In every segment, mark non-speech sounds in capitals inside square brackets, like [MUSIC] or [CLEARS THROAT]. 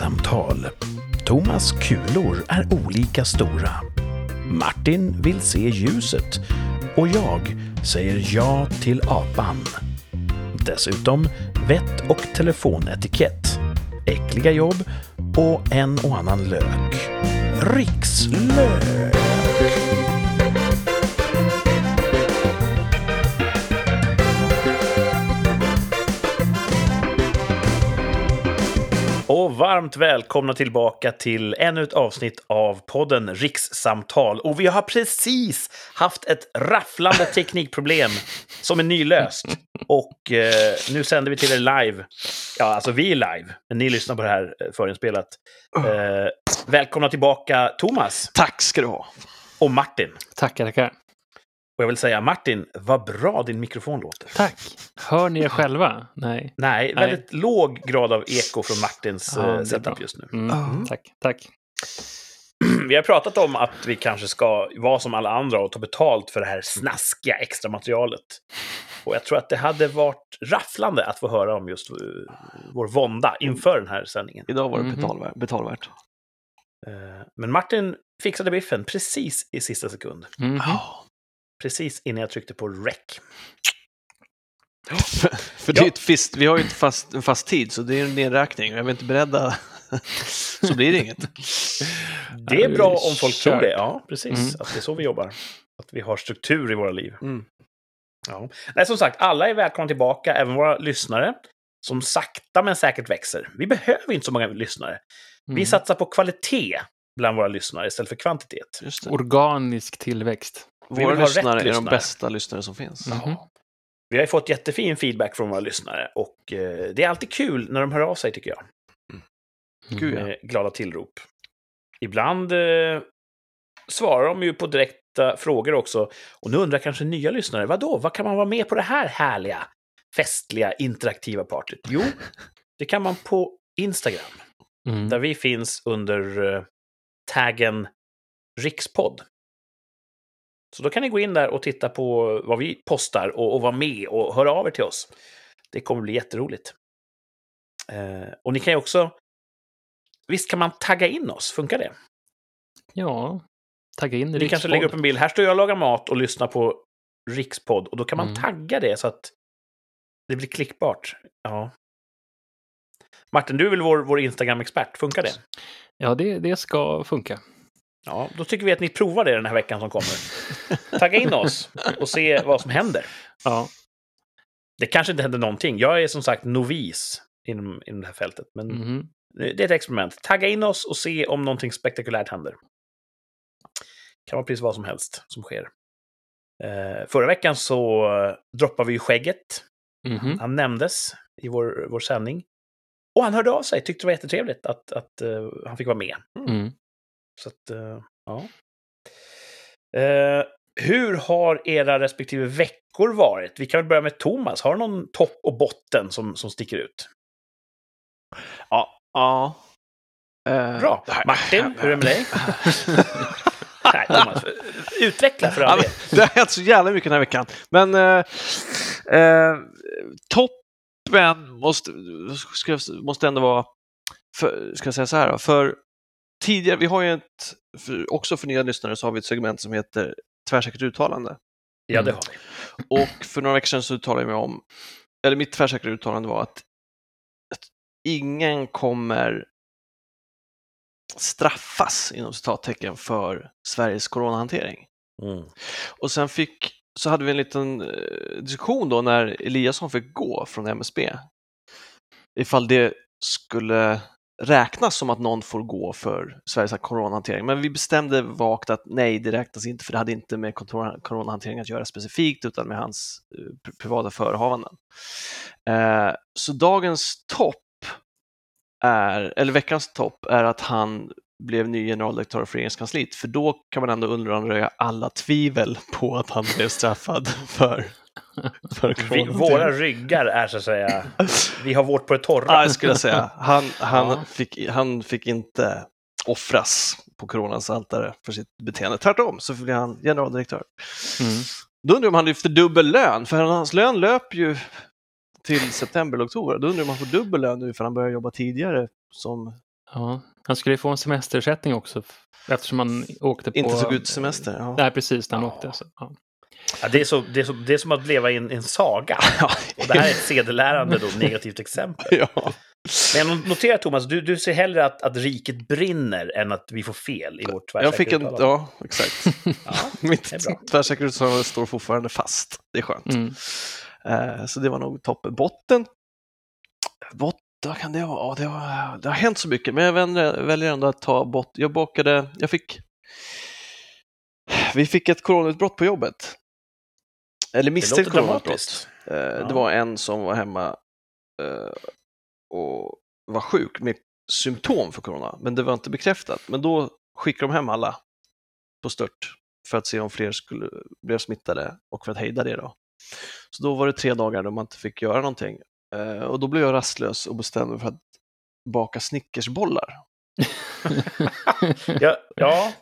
Rikssamtal. Thomas kulor är olika stora. Martin vill se ljuset och jag säger ja till apan. Dessutom vett och telefonetikett, äckliga jobb och en och annan lök. Rikslök! Och varmt välkomna tillbaka till ännu ett avsnitt av podden Rikssamtal. Och vi har precis haft ett rafflande [LAUGHS] teknikproblem som är nylöst. Och eh, nu sänder vi till er live. Ja, alltså vi är live, men ni lyssnar på det här eh, förinspelat. Eh, välkomna tillbaka Thomas Tack ska du ha. och Martin. Tackar, tackar. Och jag vill säga Martin, vad bra din mikrofon låter. Tack. Hör ni er [LAUGHS] själva? Nej. Nej, Nej. väldigt låg grad av eko från Martins Ja, eh, setup just nu. Mm. Mm. Tack, tack. [CLEARS THROAT] Vi har pratat om att vi kanske ska vara som alla andra och ta betalt för det här snaskiga extra materialet. Och jag tror att det hade varit rafflande att få höra om just eh, vår vånda inför den här sändningen. Idag var det Mhm. betalvärt. betalvärt. Eh, Men Martin fixade biffen precis i sista sekund. Mm. Precis innan jag tryckte på rec. För det är ett fist, vi har ju ett fast, en fast tid, så det är en nedräkning. Är vi inte beredda [LAUGHS] så blir det inget. Det Ja, är bra är om folk kört. tror det. Ja, precis. Mm. Att det är så vi jobbar. Att vi har struktur i våra liv. Mm. Ja. Nej, som sagt, alla är välkomna tillbaka, även våra lyssnare, som sakta men säkert växer. Vi behöver inte så många lyssnare. Vi Mm. satsar på kvalitet bland våra lyssnare istället för kvantitet. Just det. Organisk tillväxt. Våra lyssnare är de bästa lyssnare som finns. Mhm. Vi har ju fått jättefin feedback från våra lyssnare och eh, det är alltid kul när de hör av sig, tycker jag. Gud, ja. Glada tillrop. Ibland eh, svarar de ju på direkta frågor också. Och nu undrar kanske nya lyssnare, vadå, vad kan man vara med på det här härliga, festliga, interaktiva partyt? Jo, [LAUGHS] det kan man på Instagram. Mm. Där vi finns under eh, taggen rikspodd. Så då kan ni gå in där och titta på vad vi postar och, och vara med och höra av er till oss. Det kommer bli jätteroligt. Eh, och ni kan ju också... Visst kan man tagga in oss? Funkar det? Ja, tagga in Vi kanske lägger upp en bild. Här står jag och lagar mat och lyssnar på rikspodd. Och då kan man Mm. tagga det så att det blir klickbart. Ja. Martin, du är väl vår, vår Instagram-expert? Funkar det? Ja, det, det ska funka. Ja, då tycker vi att ni provar det den här veckan som kommer. Tagga in oss och se vad som händer. Ja. Det kanske inte händer någonting. Jag är som sagt novis inom, inom det här fältet. Men Mhm. det är ett experiment. Tagga in oss och se om någonting spektakulärt händer. kan vara precis vad som helst som sker. Eh, förra veckan så droppade vi ju skägget. Mhm. Han nämndes i vår, vår sändning. Och han hörde av sig, tyckte det var jättetrevligt att, att eh, han fick vara med. Mm. Så att, eh, ja. Eh, hur har era respektive veckor varit? Vi kan väl börja med Thomas. Har du någon topp och botten som, som sticker ut? Ja. ja. Eh, Bra. Martin, hur är det med dig? [LAUGHS] Nej, Thomas, utveckla för Ja, all men, det har hänt så jävla mycket den här veckan. Men eh, eh, toppen måste, ska, måste ändå vara, för, ska jag säga så här då, för tidigare, vi har ju ett, för, också för nya lyssnare så har vi ett segment som heter tvärsäkert uttalande. Ja, det har vi. Och för några veckor sedan så uttalade jag mig om, eller mitt tvärsäkra uttalande var att, att ingen kommer straffas inom citattecken för Sveriges coronahantering. Mm. Och sen fick, så hade vi en liten eh, diskussion då när Eliasson fick gå från MSB. Ifall det skulle räknas som att någon får gå för Sveriges coronahantering. Men vi bestämde vagt att nej, det räknas inte för det hade inte med coronahantering att göra specifikt utan med hans eh, privata förehavanden. Eh, så dagens topp är, eller veckans topp är att han blev ny generaldirektör för regeringskansliet, för då kan man ändå undanröja alla tvivel på att han blev straffad [LAUGHS] för [LAUGHS] Vi, våra ryggar är så att säga... [LAUGHS] Vi har vårt på det torra. Ja, det skulle jag säga. Han, han, Ja. fick, han fick inte offras på coronans altare för sitt beteende. Tvärtom så blev han generaldirektör. Mm. Då undrar jag om han lyfter dubbel lön, för hans lön löper ju till september eller oktober. Då undrar jag om han får dubbel lön nu för han börjar jobba tidigare som Ja. Han skulle ju få en semesterersättning också eftersom han åkte på... Inte tog ut semester. Ja. Nej, precis, när han Ja. åkte. Så, ja. Ja, det, är så, det, är så, det är som att leva i en, en saga. Ja. Och det här är ett sedelärande då, negativt exempel. [LAUGHS] ja. Men jag noterar Thomas, du, du ser hellre att, att riket brinner än att vi får fel i vårt Jag fick en, ja, exakt. [LAUGHS] Ja, [LAUGHS] Mitt tvärsäkra uttalande står fortfarande fast. Det är skönt. Mm. Eh, så det var nog toppen. Botten, botten, vad kan det vara? Ja, det, var, det har hänt så mycket, men jag väljer, väljer ändå att ta bort. Jag bakade, jag fick, vi fick ett coronautbrott på jobbet. Eller misstänkt coronautbrott. Eh, Ja. Det var en som var hemma eh, och var sjuk med symptom för corona, men det var inte bekräftat. Men då skickade de hem alla på stört för att se om fler skulle, blev smittade och för att hejda det. Då. Så då var det tre dagar då man inte fick göra någonting. Eh, och då blev jag rastlös och bestämde mig för att baka snickersbollar. [LAUGHS] Ja, ja,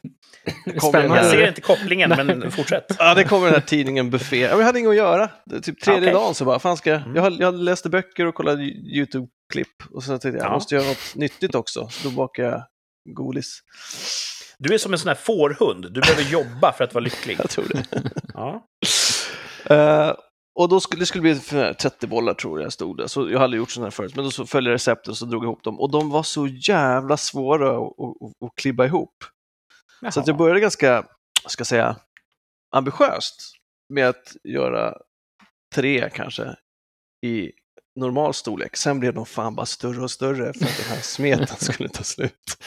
Spännande. jag ser inte kopplingen, men fortsätt. Ja, det kommer den här tidningen Buffé. Jag hade inget att göra. Typ tredje Okej. dagen så bara, fan ska jag... Mm. Jag, läste böcker och kollade YouTube-klipp och så tänkte jag, jag Ja. måste göra något nyttigt också. Så då bakade jag godis. Du är som en sån här fårhund. Du behöver jobba för att vara lycklig. [LAUGHS] Jag tror det. Ja. Eh, och då skulle det skulle bli för 30 bollar tror jag stod det. Så jag hade gjort sådana här förut. Men då så följde jag receptet och så drog jag ihop dem. Och de var så jävla svåra att, att, att klibba ihop. Så att jag började ganska, ska säga, ambitiöst med att göra tre kanske i normal storlek. Sen blev de fan bara större och större för att den här smeten [LAUGHS] skulle ta slut.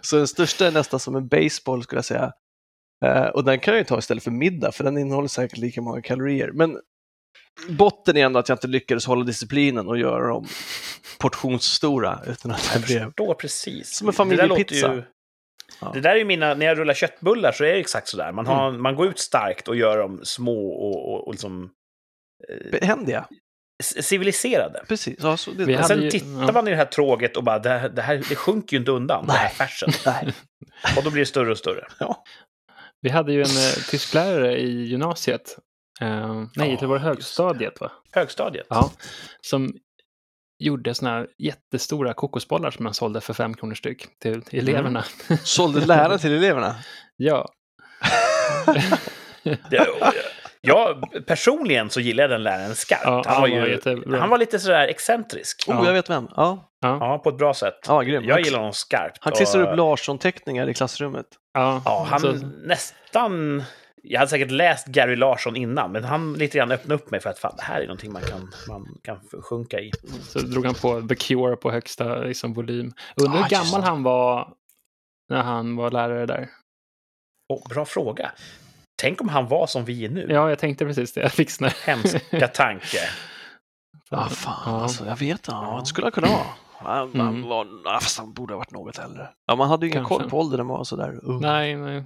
Så den största är nästan som en baseball skulle jag säga. Eh, och den kan jag ju ta istället för middag för den innehåller säkert lika många kalorier. Men botten är ändå att jag inte lyckades hålla disciplinen och göra dem portionsstora utan att det Jag blev förstår precis. Som en Det familjepizza. Ju... Ja. Det där är ju mina, när jag rullar köttbullar så är det exakt sådär. Man, har, man går ut starkt och gör dem små och, och, och liksom behändiga. c- civiliserade. Precis. Ja, så det, sen ju- tittar ja. man i det här tråget och bara, det här, det här det sjunker ju inte undan, den här Nej. färsen. [LAUGHS] Nej. Och då blir det större och större. Ja. Vi hade ju en eh, tysklärare i gymnasiet. Eh, nej, Ja, det var högstadiet va? Högstadiet. Ja. Som gjorde såna här jättestora kokosbollar som man sålde för fem kronor styck till eleverna. Sålde läraren till eleverna? [LAUGHS] ja. [LAUGHS] Det, jag, personligen så gillar jag den läraren skarpt. Ja, han, var ju, jättebra. han var lite sådär excentrisk. Oh, Ja. jag vet vem. Ja, Ja, på ett bra sätt. ja grym. Jag gillar honom skarpt. Han klistrar och- upp Larsson-teckningar i klassrummet. Ja, Ja, han så, nästan... Jag hade säkert läst Gary Larsson innan, men han lite grann öppnade upp mig för att fan, det här är någonting man kan, man kan sjunka i. så drog han på The Cure på högsta liksom, volym. Undrar Ah, hur gammal han var när han var lärare där. Och, bra fråga. Tänk om han var som vi är nu. Ja, jag tänkte precis det. [LAUGHS] Jag fick här... Hemska tanke. [LAUGHS] Ja, fan Ja. alltså. Jag vet ja, Ja. det skulle han kunna vara. Han, han, Mm. var, ja, fast han borde ha varit något äldre. Ja, man hade ju ingen koll på ålder när man var sådär ung. Nej, nej.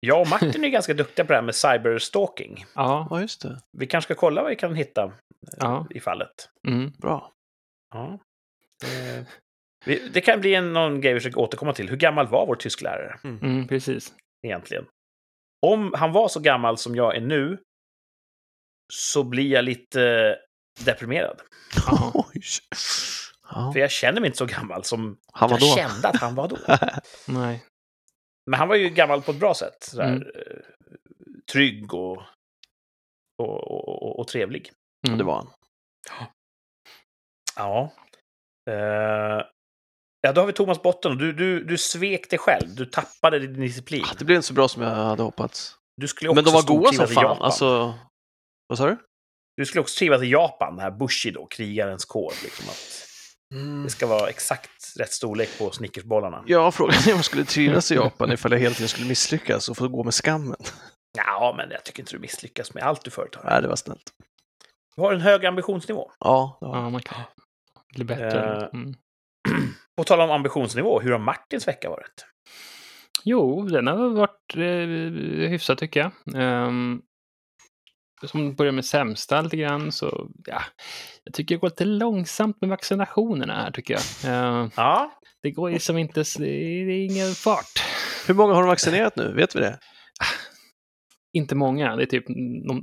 Jag och Martin är ganska duktiga på det här med cyberstalking. Ja, just det. Vi kanske ska kolla vad vi kan hitta eh, Ja. i fallet. mm. Bra. Ja. Eh, Det kan bli en, någon grej vi försöker återkomma till. Hur gammal var vår tysklärare Mm, precis. egentligen? Om han var så gammal som jag är nu så blir jag lite deprimerad. [LAUGHS] Oj. Ja. För jag känner mig inte så gammal som Han var jag då. kände att han var då. [LAUGHS] Nej. Men han var ju gammal på ett bra sätt. Sådär, Mm. eh, Trygg och, och, och, och, trevlig. Mm. Det var han. Ja. Eh, ja, då har vi Thomas Botten. och Du, du, du svek dig själv. Du tappade din disciplin. Ah, Det blev inte så bra som jag hade hoppats. Du skulle också Men de var goda som fan. Japan. Alltså, vad sa du? Du skulle också trivas i Japan, det här Bushido, krigarens kår. Liksom, att det ska vara exakt rätt storlek på snickersbollarna. Ja, frågan är om jag skulle trivas i Japan ifall jag hela tiden skulle misslyckas och få gå med skammen. Ja, men jag tycker inte du misslyckas med allt du företar. Nej, det var snällt. Du har en hög ambitionsnivå. Ja, det var. Ja, man kan bli bättre. Eh. Mm. [CLEARS THROAT] På tal om ambitionsnivå, hur har Martins vecka varit? Jo, den har varit eh, hyfsad tycker jag. Um, som börjar med sämsta lite grann så, ja, jag tycker det går lite långsamt med vaccinationerna här tycker jag. Eh, Ja, det går liksom inte, det är ingen fart. Hur många har de vaccinerat nu? Vet vi det? Inte många, det är typ, någon,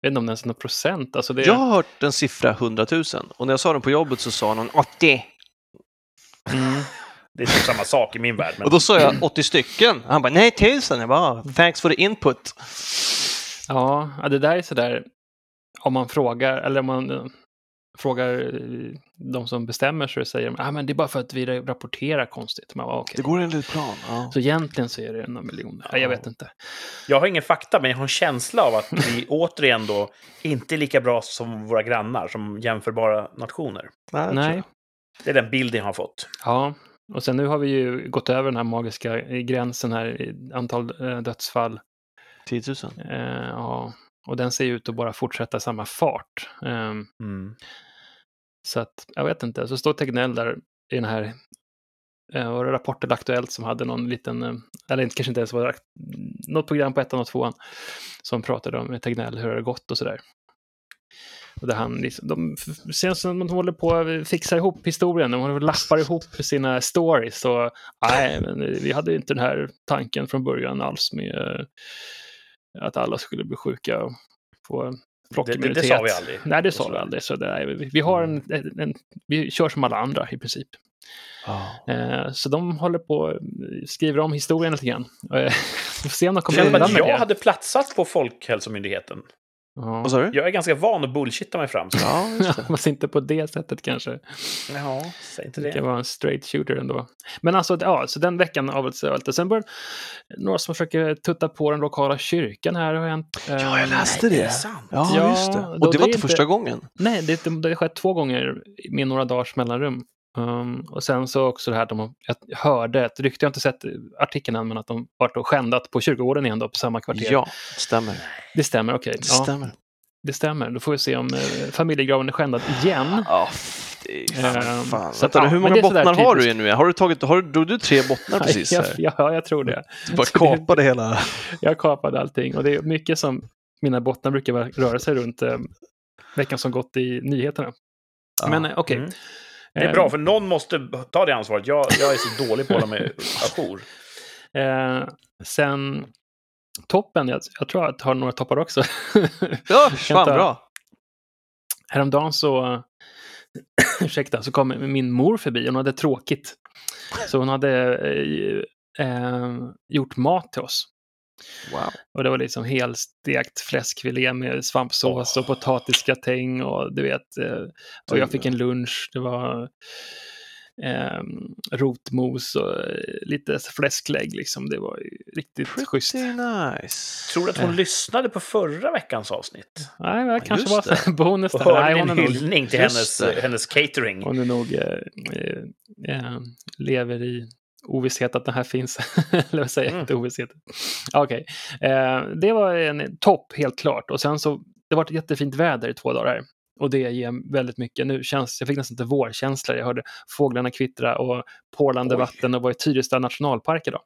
jag vet inte om det ens är någon procent. Alltså det, Jag har hört en siffra 100 000 och när jag sa den på jobbet så sa någon 80. Mm. [LAUGHS] Det är typ samma sak i min värld. Men... Och då sa jag 80 stycken. Han bara, nej tusen. Jag bara, thanks for the input. Ja, det där är sådär, om man frågar, eller om man eh, frågar eh, de som bestämmer så säger de, ah, men det är bara för att vi rapporterar konstigt. Man bara, okay. Det går enligt plan. Ja. Så egentligen så är det en miljon. Ja. Jag vet inte. Jag har ingen fakta, men jag har en känsla av att vi [LAUGHS] återigen då inte är lika bra som våra grannar, som jämförbara nationer. Nej. Nej. Det är den bilden jag har fått. Ja, och sen nu har vi ju gått över den här magiska gränsen här i antal eh, dödsfall. 10 000. Eh, ja, och den ser ju ut att bara fortsätta samma fart. Ehm, Mm. Så att, jag vet inte, så står Tegnell där i den här eh, var det Rapport eller Aktuellt som hade någon liten, eh, eller inte, kanske inte ens var det, något program på ettan och tvåan som pratade om Tegnell, hur det har gått och sådär. Och där han liksom, de känns som de håller på att fixa ihop historien, de håller lappar ihop sina stories och nej, men vi hade inte den här tanken från början alls med eh, att alla skulle bli sjuka och få Det, det, det sa vi aldrig. Nej, det sa vi aldrig. Så det är, vi, vi, har en, en, en, vi kör som alla andra i princip. Ja. Eh, så de håller på skriver om historien lite grann. Eh, [LAUGHS] vi får se om de kommer undan med jag det. hade platsat på Folkhälsomyndigheten. Ja. Vad sa du? Jag är ganska van att bullshitta mig fram. Så. Ja, det. [LAUGHS] Fast inte på det sättet kanske. Ja, säg inte Det kan det. vara en straight shooter ändå. Men alltså, ja, så den veckan det. Sen börjar några som försöker tutta på den lokala kyrkan här har hänt. Ja, jag Eh, läste Nej, det. det? Ja, Ja, just det. Och det det var inte inte- första gången. Nej, det, det, det har skett två gånger med några dagars mellanrum. Um, och sen så också det här att de, jag hörde ett rykte, jag har inte sett artikeln än, men att de varit och skändat på kyrkogården igen då, på samma kvarter. Ja, stämmer. Det stämmer, okej. Det Ja, stämmer. det stämmer. Då får vi se om eh, familjegraven är skändad igen. Ja, det fan. Ehm, fan. så att, Vänta, ja, hur många det bottnar har du nu? Har du tagit, har du, du tre bottnar [LAUGHS] precis? ja, här? ja, jag tror det. Du bara kapade hela... [LAUGHS] Jag kapade allting och det är mycket som mina bottnar brukar röra sig runt eh, veckan som gått i nyheterna. Men eh, okej. Mm. Det är bra, för någon måste ta det ansvaret. Jag, jag är så dålig på att hålla mig [LAUGHS] ajour. Eh, sen toppen, jag, jag tror att jag har några toppar också. [LAUGHS] Ja, fan bra. Häromdagen så, [COUGHS] ursäkta, så kom min mor förbi. Hon hade tråkigt. Så hon hade eh, eh, gjort mat till oss. Wow. Och det var liksom helstekt fläskfilé med svampsås och potatisgratäng och du vet. Eh, och jag fick en lunch. Det var eh, rotmos och eh, lite fläsklägg liksom. Det var ju riktigt schysst. Pretty nice. Tror du att hon Eh. lyssade på förra veckans avsnitt? Nej, det kanske var här [LAUGHS] bonus Och hörde en hyllning till hennes, det. hennes catering? hon är nog eh, eh, eh, lever i ovisshet att det här finns. [LAUGHS] Eller vad säger jag? Mm. Inte ovisshet. Okej. Eh, det var en topp, helt klart. Och sen så, det var ett jättefint väder i två dagar här. Och det ger väldigt mycket. Nu känns, jag fick nästan inte vårkänsla. Jag hörde fåglarna kvittra och porlande Oj. vatten och var i Tyresta nationalpark idag.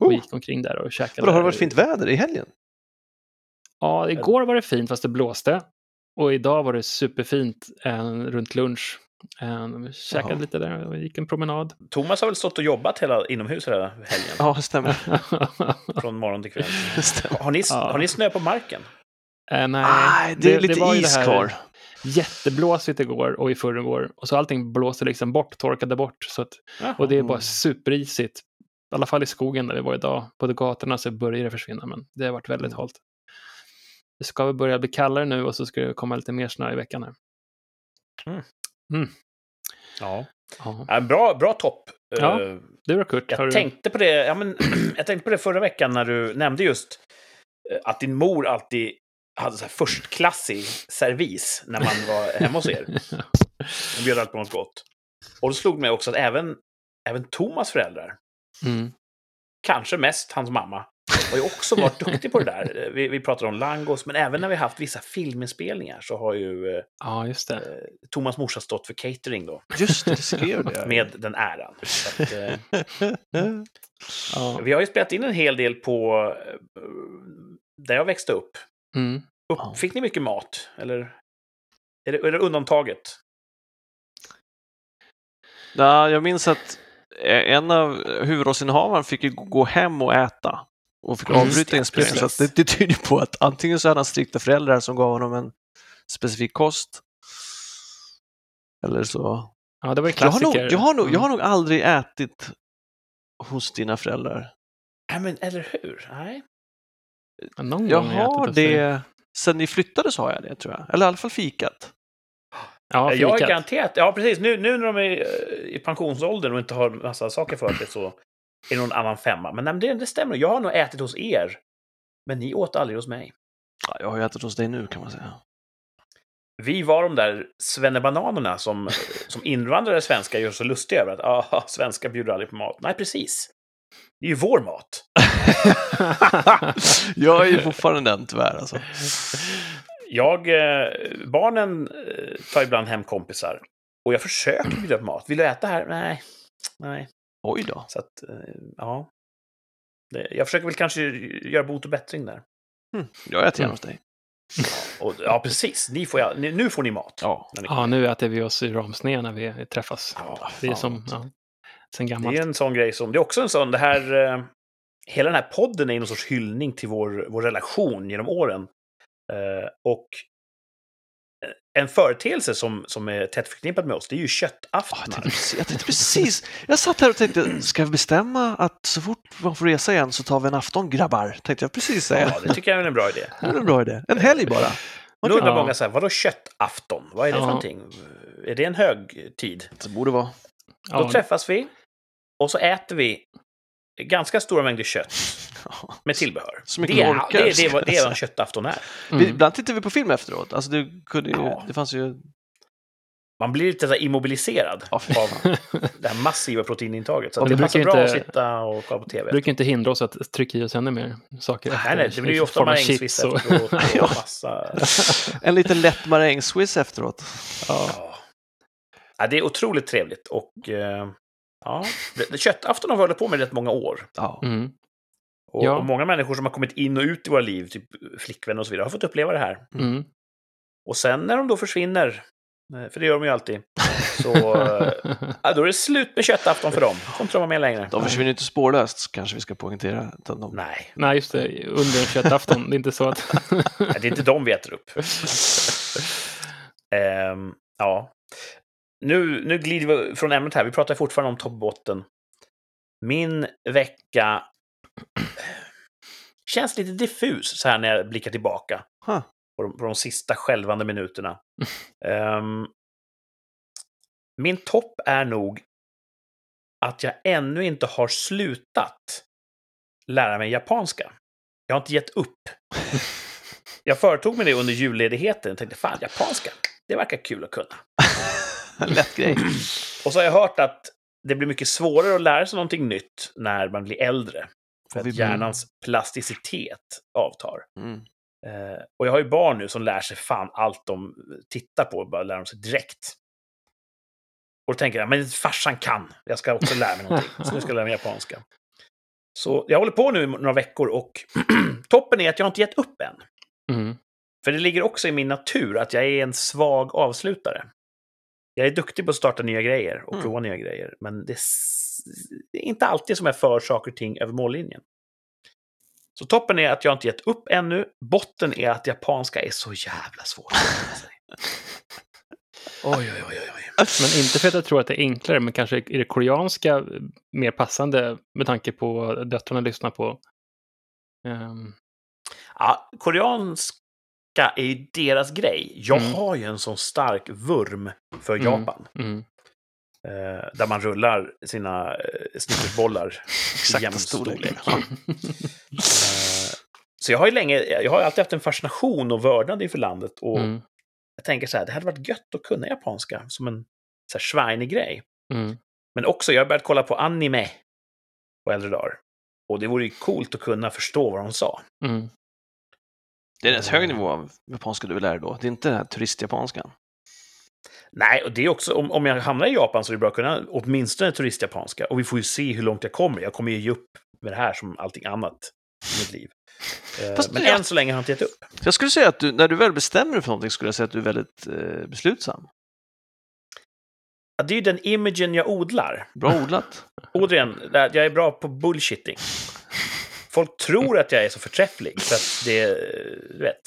Och Oh. gick omkring där och käkade. Vadå, har det varit fint väder i helgen? Ja, igår var det fint fast det blåste. Och idag var det superfint eh, runt lunch. Eh, vi käkade Jaha. lite där och gick en promenad. Thomas har väl stått och jobbat hela inomhus hela helgen? [LAUGHS] Ja, det stämmer. [LAUGHS] Från morgon till kväll. [LAUGHS] Det. Har ni, Ja. har ni snö på marken? Eh, nej, Nej, det är lite var ju det is kvar. Jätteblåsigt igår och i förrgår. Och så allting blåste liksom bort, torkade bort. Så att, och det är bara Mm. superisigt. I alla fall i skogen där vi var idag. På gatorna så börjar det försvinna, men det har varit väldigt Mm. halt. Det ska väl börja bli kallare nu och så ska det komma lite mer snö i veckan. Här. Ja. Ja. Ja, bra, bra topp. Ja. Eh, Du då Kurt? Jag du... tänkte på det, ja, men, [CLEARS THROAT] jag tänkte på det förra veckan när du nämnde just eh, att din mor alltid hade så här förstklassig servis när man var [LAUGHS] hemma hos er. Hon bjöd alltid på något gott. Och då slog mig också att även, även Thomas föräldrar, mm. kanske mest hans mamma, har ju också varit duktig på det där. Vi, vi pratar om langos, men även när vi haft vissa filminspelningar så har ju eh, Ja, just det. eh, Thomas morsa stått för catering då, Just det, det skrev det. [LAUGHS] med den äran. Så att, eh, [LAUGHS] Ja. Vi har ju spelat in en hel del på eh, där jag växte upp. Mm. upp Ja. Fick ni mycket mat? Eller är det, är det undantaget? Ja, jag minns att en av huvudrollsinnehavarna fick ju gå hem och äta och fick avbryta inspelningen. Så det, det tyder på att antingen så hade han strikta föräldrar som gav honom en specifik kost eller så Ja, det var ju Jag har, klassiker. nog, jag, har nog, jag har nog aldrig ätit hos dina föräldrar. Nej, men eller hur? Nej. Någon Jag gång har jag har det, sen ni flyttade så har jag det tror jag. Eller i alla fall fikat. Ja, jag är fikat. garanterat, ja precis, nu, nu när de är eh, i pensionsåldern och inte har massa saker för sig så är någon annan femma. Men nej, men det, det stämmer, jag har nog ätit hos er. Men ni åt aldrig hos mig. Ja, jag har ju ätit hos dig nu kan man säga. Vi var de där svennebananerna som, [LAUGHS] som invandrare svenskar gör så lustiga över att ah, svenskar bjuder aldrig på mat. Nej, precis. Det är ju vår mat. [LAUGHS] jag är ju fortfarande den tyvärr alltså. Jag, eh, barnen eh, tar ibland hem kompisar och jag försöker bjuda på mat. Vill du äta här? Nej. Nej. Oj då. Så att, eh, ja. Det, jag försöker väl kanske göra bot och bättring där. Jag äter gärna Mm. hos dig. Och, ja, precis. Ni får, ja, nu får ni mat. Ja. Ni ja, nu äter vi oss i ramsned när vi träffas. Ja, Det är som, ja, sen Det gammalt. är en sån grej som, det är också en sån, det här, eh, hela den här podden är någon sorts hyllning till vår, vår relation genom åren. Eh, och en företeelse som, som är tätt förknippad med oss, det är ju Ah, jag, köttaftnar. tänkte precis, jag tänkte precis, jag satt här och tänkte, ska vi bestämma att så fort man får resa igen så tar vi en afton grabbar? Tänkte jag precis säga. Ja, det tycker jag är en bra idé. Det är en bra idé. En helg bara. Nu undrar Ja. många så här, vadå köttafton? Vad är det för Ja. någonting? Är det en högtid? Det borde vara. Då Ja, träffas vi och så äter vi ganska stora mängder kött [LAUGHS] med tillbehör. Så mycket det, är, orkar, det, det, jag det är vad en [LAUGHS] köttafton är. Mm. ibland tittar vi på film efteråt. Alltså det, kunde ju, Ja. det fanns ju... Man blir lite så immobiliserad Ja, av [LAUGHS] det här massiva proteinintaget. Så Och det det passar brukar bra inte- att sitta och kolla på tv. brukar inte hindra oss att trycka i oss ännu mer saker. Nej, nej, det blir ju ofta marängsviss och- efteråt och massa... En liten lätt marängswiss efteråt. ja. Ja. Ja, det är otroligt trevligt och... eh, Ja, köttafton har vi hållit på med rätt många år. Ja. Mm. Och, Ja. och många människor som har kommit in och ut i våra liv, typ flickvänner och så vidare, har fått uppleva det här. Mm. Och sen när de då försvinner, eh, för det gör de ju alltid, så [LAUGHS] eh, ja, då är det slut med köttafton för dem. De inte vara med längre. De försvinner inte spårlöst, kanske vi ska poängtera. Utan de... Nej, Nej, just det. Under köttafton. Det är inte så att... [LAUGHS] det är inte de vi äter upp. [LAUGHS] Ehm, ja. Nu, nu glider vi från ämnet här. Vi pratar fortfarande om toppbotten. Min vecka [CLEARS THROAT] känns lite diffus så här när jag blickar tillbaka Huh. på de, på de sista skälvande minuterna. [LAUGHS] Ehm, min topp är nog att jag ännu inte har slutat lära mig japanska. Jag har inte gett upp. [LAUGHS] Jag företog mig det under julledigheten och tänkte fan, japanska, det verkar kul att kunna. [LAUGHS] Lätt grej. Och så har jag hört att det blir mycket svårare att lära sig någonting nytt när man blir äldre. För att hjärnans plasticitet avtar. Mm. Eh, och jag har ju barn nu som lär sig fan allt de tittar på, bara lär de sig direkt. Och då tänker jag, men farsan kan, jag ska också lära mig någonting. Så nu ska jag lära mig japanska. Så jag håller på nu i några veckor och [CLEARS THROAT] toppen är att jag inte gett upp än. Mm. För det ligger också i min natur att jag är en svag avslutare. Jag är duktig på att starta nya grejer och Mm. prova nya grejer, men det är, s- det är inte alltid som jag för saker och ting över mållinjen. Så toppen är att jag inte gett upp ännu. Botten är att japanska är så jävla svårt. att lära sig. [LAUGHS] Oj, oj, oj, oj. Men inte för att jag tror att det är enklare, men kanske är det koreanska mer passande med tanke på döttrarna lyssnar på. Ehm, Ja, koreanska är ju deras grej. Jag Mm. har ju en sån stark vurm för Mm. Japan. mm. Eh, där man rullar sina eh, snickersbollar [LAUGHS] i jämn storlek. storlek. Eh, så jag har ju länge, jag har alltid haft en fascination och vördnad inför landet. Och Mm. jag tänker så här, det hade varit gött att kunna japanska som en så här schweinig grej. Mm. Men också, jag har börjat kolla på anime på äldre dagar. Och det vore ju coolt att kunna förstå vad de sa. Mm. Det är en rätt hög nivå av japanska du vill lära då. Det är inte den här turistjapanskan. Nej, och det är också, om, om jag hamnar i Japan så är det bra att kunna åtminstone turistjapanska. Och vi får ju se hur långt jag kommer. Jag kommer ju ge upp med det här som allting annat i mitt liv. [LAUGHS] Eh, Fast Men jag- än så länge har jag inte gett upp. Jag skulle säga att du, när du väl bestämmer dig för någonting skulle jag säga att du är väldigt eh, beslutsam. Ja, Det är ju den imagen jag odlar. Bra odlat. [LAUGHS] Återigen, jag är bra på bullshitting. [LAUGHS] Folk tror att jag är så förträfflig för att det är, du vet,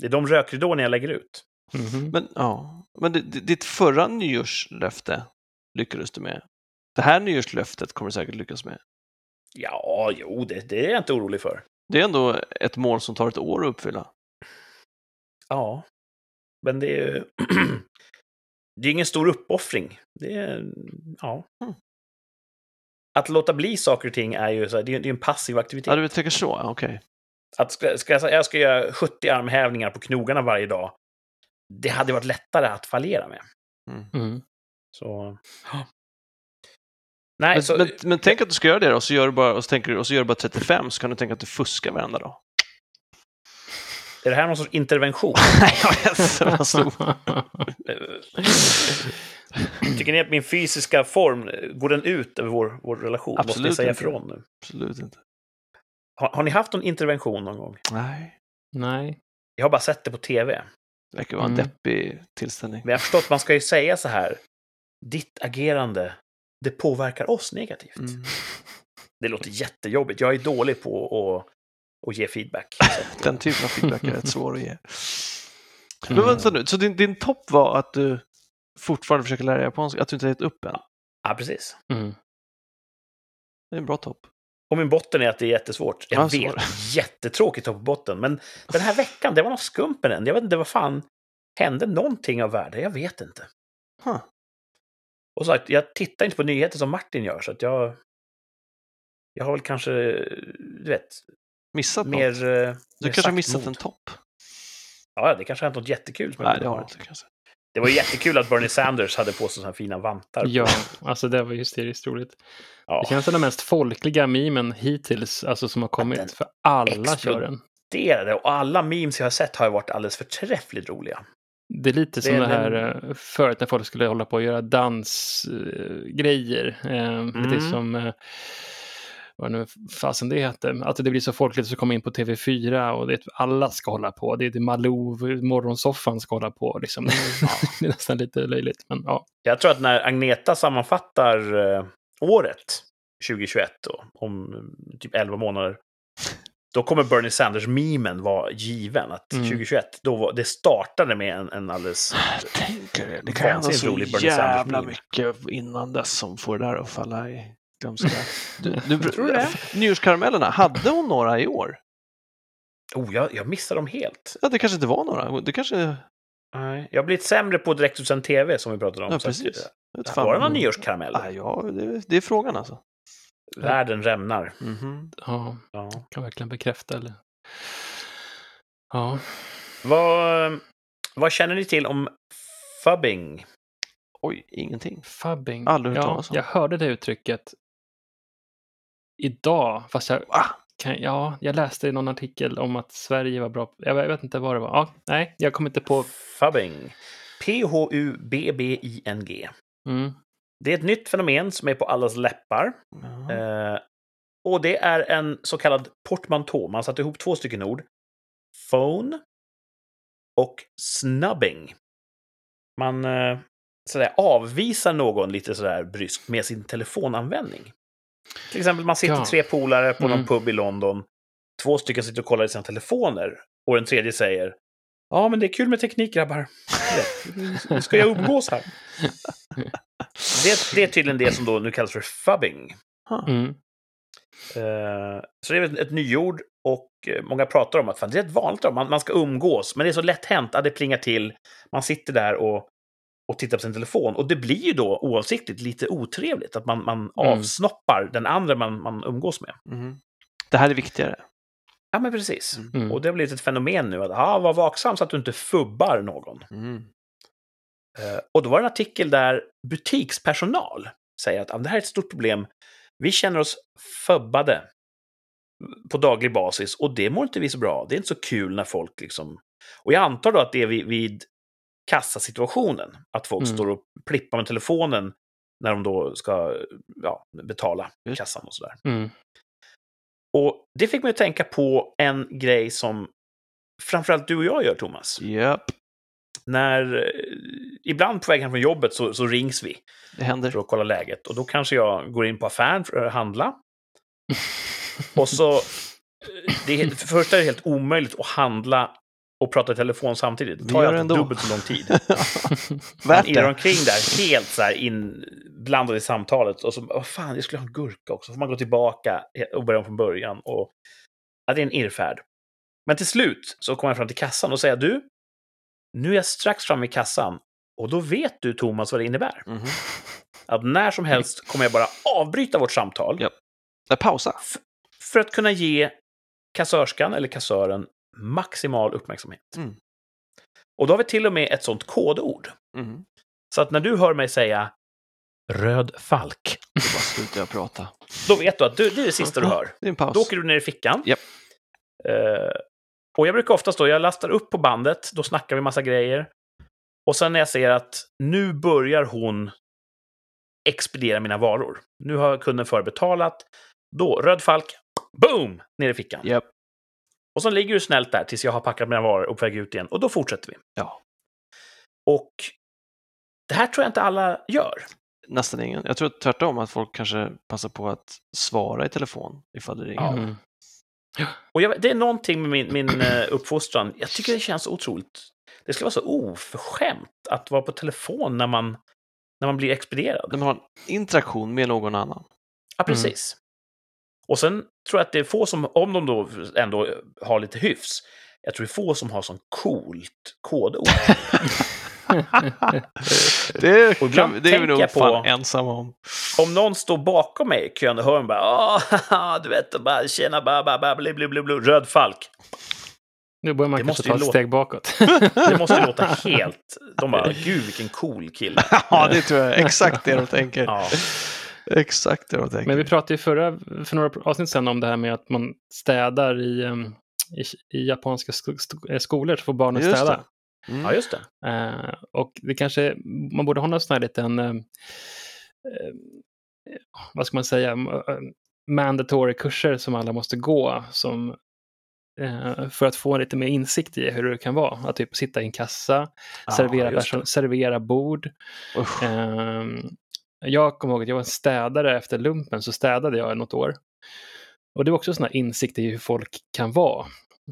det är de rökridåerna jag lägger ut. Mhm. Men ja, men ditt förra nyårslöfte, lyckades du med. Det här nyårslöftet kommer du säkert lyckas med. Ja, jo, det, det är jag inte orolig för. Det är ändå ett mål som tar ett år att uppfylla. Ja, men det är ju... [CLEARS THROAT] det är ingen stor uppoffring. Det är... Ja. Mm. Att låta bli saker och ting är ju så här, det är, det är en passiv aktivitet. Ja, du tänker så? Okej. Att ska, ska jag, säga- jag ska göra 70 armhävningar på knogarna varje dag. Det hade varit lättare att fallera med. Mm. Så... Nej, Men, så... men, men tänk att du ska göra det då, och så gör du bara, och så tänker, och så gör du bara 35, så kan du tänka att du fuskar varenda dag. Är det här någon sorts intervention? [LAUGHS] Nej, jag vet inte. [LAUGHS] [CLEARS THROAT] Tycker ni att min fysiska form, går den ut över vår, vår relation? Måste ni Absolut säga inte. ifrån nu? Absolut inte. Har, har ni haft någon intervention någon gång? Nej, Nej. Jag har bara sett det på tv. det verkar vara en Mm. deppig tillställning. Men jag har förstått, man ska ju säga så här. Ditt agerande, det påverkar oss negativt. Mm. [LAUGHS] Det låter jättejobbigt. Jag är dålig på att, att ge feedback. [LAUGHS] Den typen av feedback är rätt svår att ge. Men Mm. vänta nu, så din, din topp var att du fortfarande försöker lära dig japanska, att du inte har gett upp än? Ja, precis. Mm. Det är en bra topp. Och min botten är att det är jättesvårt. Jag Ja, vet, [LAUGHS] jättetråkigt att på botten. Men den här veckan, det var något skumt med den. Jag vet inte vad fan hände någonting av värde. Jag vet inte. Huh. Och så sagt, jag tittar inte på nyheter som Martin gör, så att jag... Jag har väl kanske, du vet, Missat något? mer... eh, Du mer kanske har missat mod. en topp? Ja, det kanske har hänt något jättekul. Nej, det har ha. du inte kanske. Det var jättekul att Bernie Sanders hade på sig sådana fina vantar. Ja, alltså det var hysteriskt roligt. Ja, Det känns som den mest folkliga memen hittills, alltså som har kommit. För alla kör den. det och alla memes jag har sett har ju varit alldeles förträffligt roliga. Det är lite som Det är det här den- eh, förut när folk skulle hålla på och göra dansgrejer. Lite Mm. som, eh, vad nu fasen det heter, att det blir så folkligt så kommer in på TV4 och det, alla ska hålla på. Det är det Malou, morgonsoffan ska hålla på. Liksom. [LAUGHS] det är nästan lite löjligt, men ja. Jag tror att när Agneta sammanfattar eh, året 2021 då, om eh, typ 11 månader, då kommer Bernie Sanders-memen vara given. Att Mm. 2021, då var, det startade med en, en alldeles... Jag tänker det. Det kan hända så jävla mycket innan dess som får det där att falla i glömska. Du, du, Tror du det? Nyårskaramellerna, hade hon några i år? Oh, jag, jag missade dem helt. Ja, det kanske inte var några. Det kanske... Nej, jag har blivit sämre på direktsänd tv som vi pratade om. Ja, att, precis. eh, vet Var det någon nyårskaramell? Ah, ja, det, det är frågan alltså. Världen rämnar. Mhm. ja, Ja. kan verkligen bekräfta. Eller... Ja, Vad, vad känner ni till om fubbing? Oj, ingenting. fubbing. Aldrig hört ja, talas om. jag hörde det uttrycket idag, fast jag, Va? kan, ja, jag läste i någon artikel om att Sverige var bra jag, jag vet inte vad det var. Ja, nej, jag kommer inte på. Fubbing. P-H-U-B-B-I-N-G. Mm. Det är ett nytt fenomen som är på allas läppar. Ja. Eh, och det är en så kallad portmantå. Man satte ihop två stycken ord. Phone och snubbing. Man eh, sådär, avvisar någon lite sådär bryskt med sin telefonanvändning. Till exempel man sitter Ja. tre polare på någon Mm. pub i London. Två stycken sitter och kollar i sina telefoner. Och den tredje säger Ja, men det är kul med teknik, grabbar. Nu ska jag umgås här. [LAUGHS] Det, det är tydligen det som då nu kallas för fubbing. Mm. Eh, så det är väl ett nyord och eh, många pratar om att fan, det är ett vanligt ord. Man, man ska umgås, men det är så lätt hänt att det plingar till. Man sitter där och, och tittar på sin telefon och det blir ju då oavsiktligt lite otrevligt att man, man avsnoppar den andra man, man umgås med. Mhm. Det här är viktigare. Ja, men precis. Mm. Och det har blivit ett fenomen nu att ah, var vaksam så att du inte fubbar någon. Mm. Eh, och då var det en artikel där butikspersonal säger att ah, det här är ett stort problem. Vi känner oss fubbade på daglig basis och det mår inte vi så bra. Det är inte så kul när folk liksom... Och jag antar då att det är vid, vid kassasituationen, att folk Mm. står och plippar med telefonen när de då ska ja, betala Just. kassan och sådär. Mm. Och det fick mig att tänka på en grej som framförallt du och jag gör, Thomas. Japp, När, eh, ibland på väg hem från jobbet så, så rings vi det händer. för att kolla läget. Och då kanske jag går in på affären för att handla. Och så... [LAUGHS] eh, Det är, för det första är det helt omöjligt att handla och prata i telefon samtidigt. Det tar ju alltid dubbelt så lång tid. [LAUGHS] Värt Man det. omkring där helt så här inblandad i samtalet. Och så, vad fan, jag skulle ha en gurka också. Så får man gå tillbaka och börja om från början. Och, ja, det är en irrfärd. Men till slut så kommer jag fram till kassan och säger du, nu är jag strax framme i kassan. Och då vet du, Thomas, vad det innebär. Mhm. [LAUGHS] Att när som helst kommer jag bara avbryta vårt samtal Ja. Jag pausar. för att kunna ge kassörskan eller kassören maximal uppmärksamhet. Mm. Och då har vi till och med ett sånt kodord. Mhm. Så att när du hör mig säga röd falk, Då bara slutar jag prata. då vet du att du, det är det sista du hör. Det är en paus. Då åker du ner i fickan. Japp. Eh, och jag brukar oftast då, jag lastar upp på bandet, då snackar vi massa grejer. Och sen när jag ser att nu börjar hon expediera mina varor. Nu har kunden förbetalat. Då, röd falk, boom, ner i fickan. Japp. Och så ligger du snällt där tills jag har packat mina varor och på väg ut igen. Och då fortsätter vi. Ja. Och det här tror jag inte alla gör. Nästan ingen. Jag tror tvärtom att folk kanske passar på att svara i telefon ifall det ringer. Ja. Mm. Och jag, det är någonting med min, min eh, uppfostran. Jag tycker det känns otroligt... Det skulle vara så oförskämt att vara på telefon när man, när man blir expedierad. När man har en interaktion med någon annan. Ja, precis. Och sen tror jag att det är få som, om de då ändå har lite hyfs, jag tror det är få som har sån coolt kodord. [LAUGHS] Det, Och kan, det är vi nog fan ensamma om. Om någon står bakom mig i kön och hör mig bara [LAUGHS] du vet, och bara tjena, ba, ba, ba, bli, bli, bli, bli, röd falk. Nu börjar man Det kanske måste ta ju ett låta- steg bakåt. [LAUGHS] Det måste ju låta helt... De bara, gud vilken cool kille. ja, det tror jag. Exakt det de tänker. Ja, [LAUGHS] Exakt det de tänker. Men vi pratade ju förra, för några avsnitt sedan om det här med att man städar i, i, i japanska sk sk- eh, skolor så får barnen Just städa. det. Mm. ja just det. Eh, och det kanske, man borde ha någon sån här liten, eh, vad ska man säga, mandatory kurser som alla måste gå som, för att få lite mer insikt i hur det kan vara. Att typ sitta i en kassa, Ja, servera, servera bord. Jag kommer ihåg att jag var en städare efter lumpen, så städade jag något år. Och det var också sån här insikt i hur folk kan vara.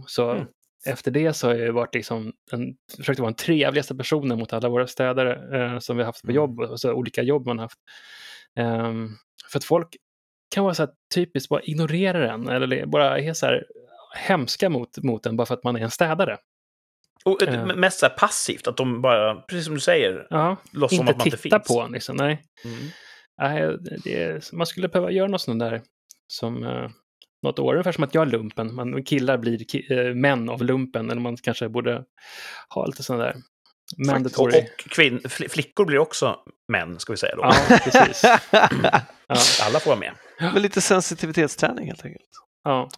Så Mm. efter det så har jag varit liksom en, försökt vara den trevligaste personen mot alla våra städare eh, som vi har haft på Mm. jobb, och så olika jobb man har haft. Ehm, för att folk kan vara så här typiskt bara ignorera den eller bara är så här hemska mot, mot en bara för att man är en städare. Och Eh. mest så här passivt, att de bara, precis som du säger, Ja, låtsas som inte att man inte titta finns. på en liksom, nej. Mm. Nej, det är, man skulle behöva göra något sånt där som eh, något år, ungefär som att jag är lumpen. Man, killar blir ki, eh, män av lumpen, eller man kanske borde ha lite sådana där Och, mandatory. och kvinn, fl- flickor blir också män, ska vi säga då. Ja, precis. [LAUGHS] Ja, Alla får vara med. Men lite sensitivitetsträning helt enkelt. ja.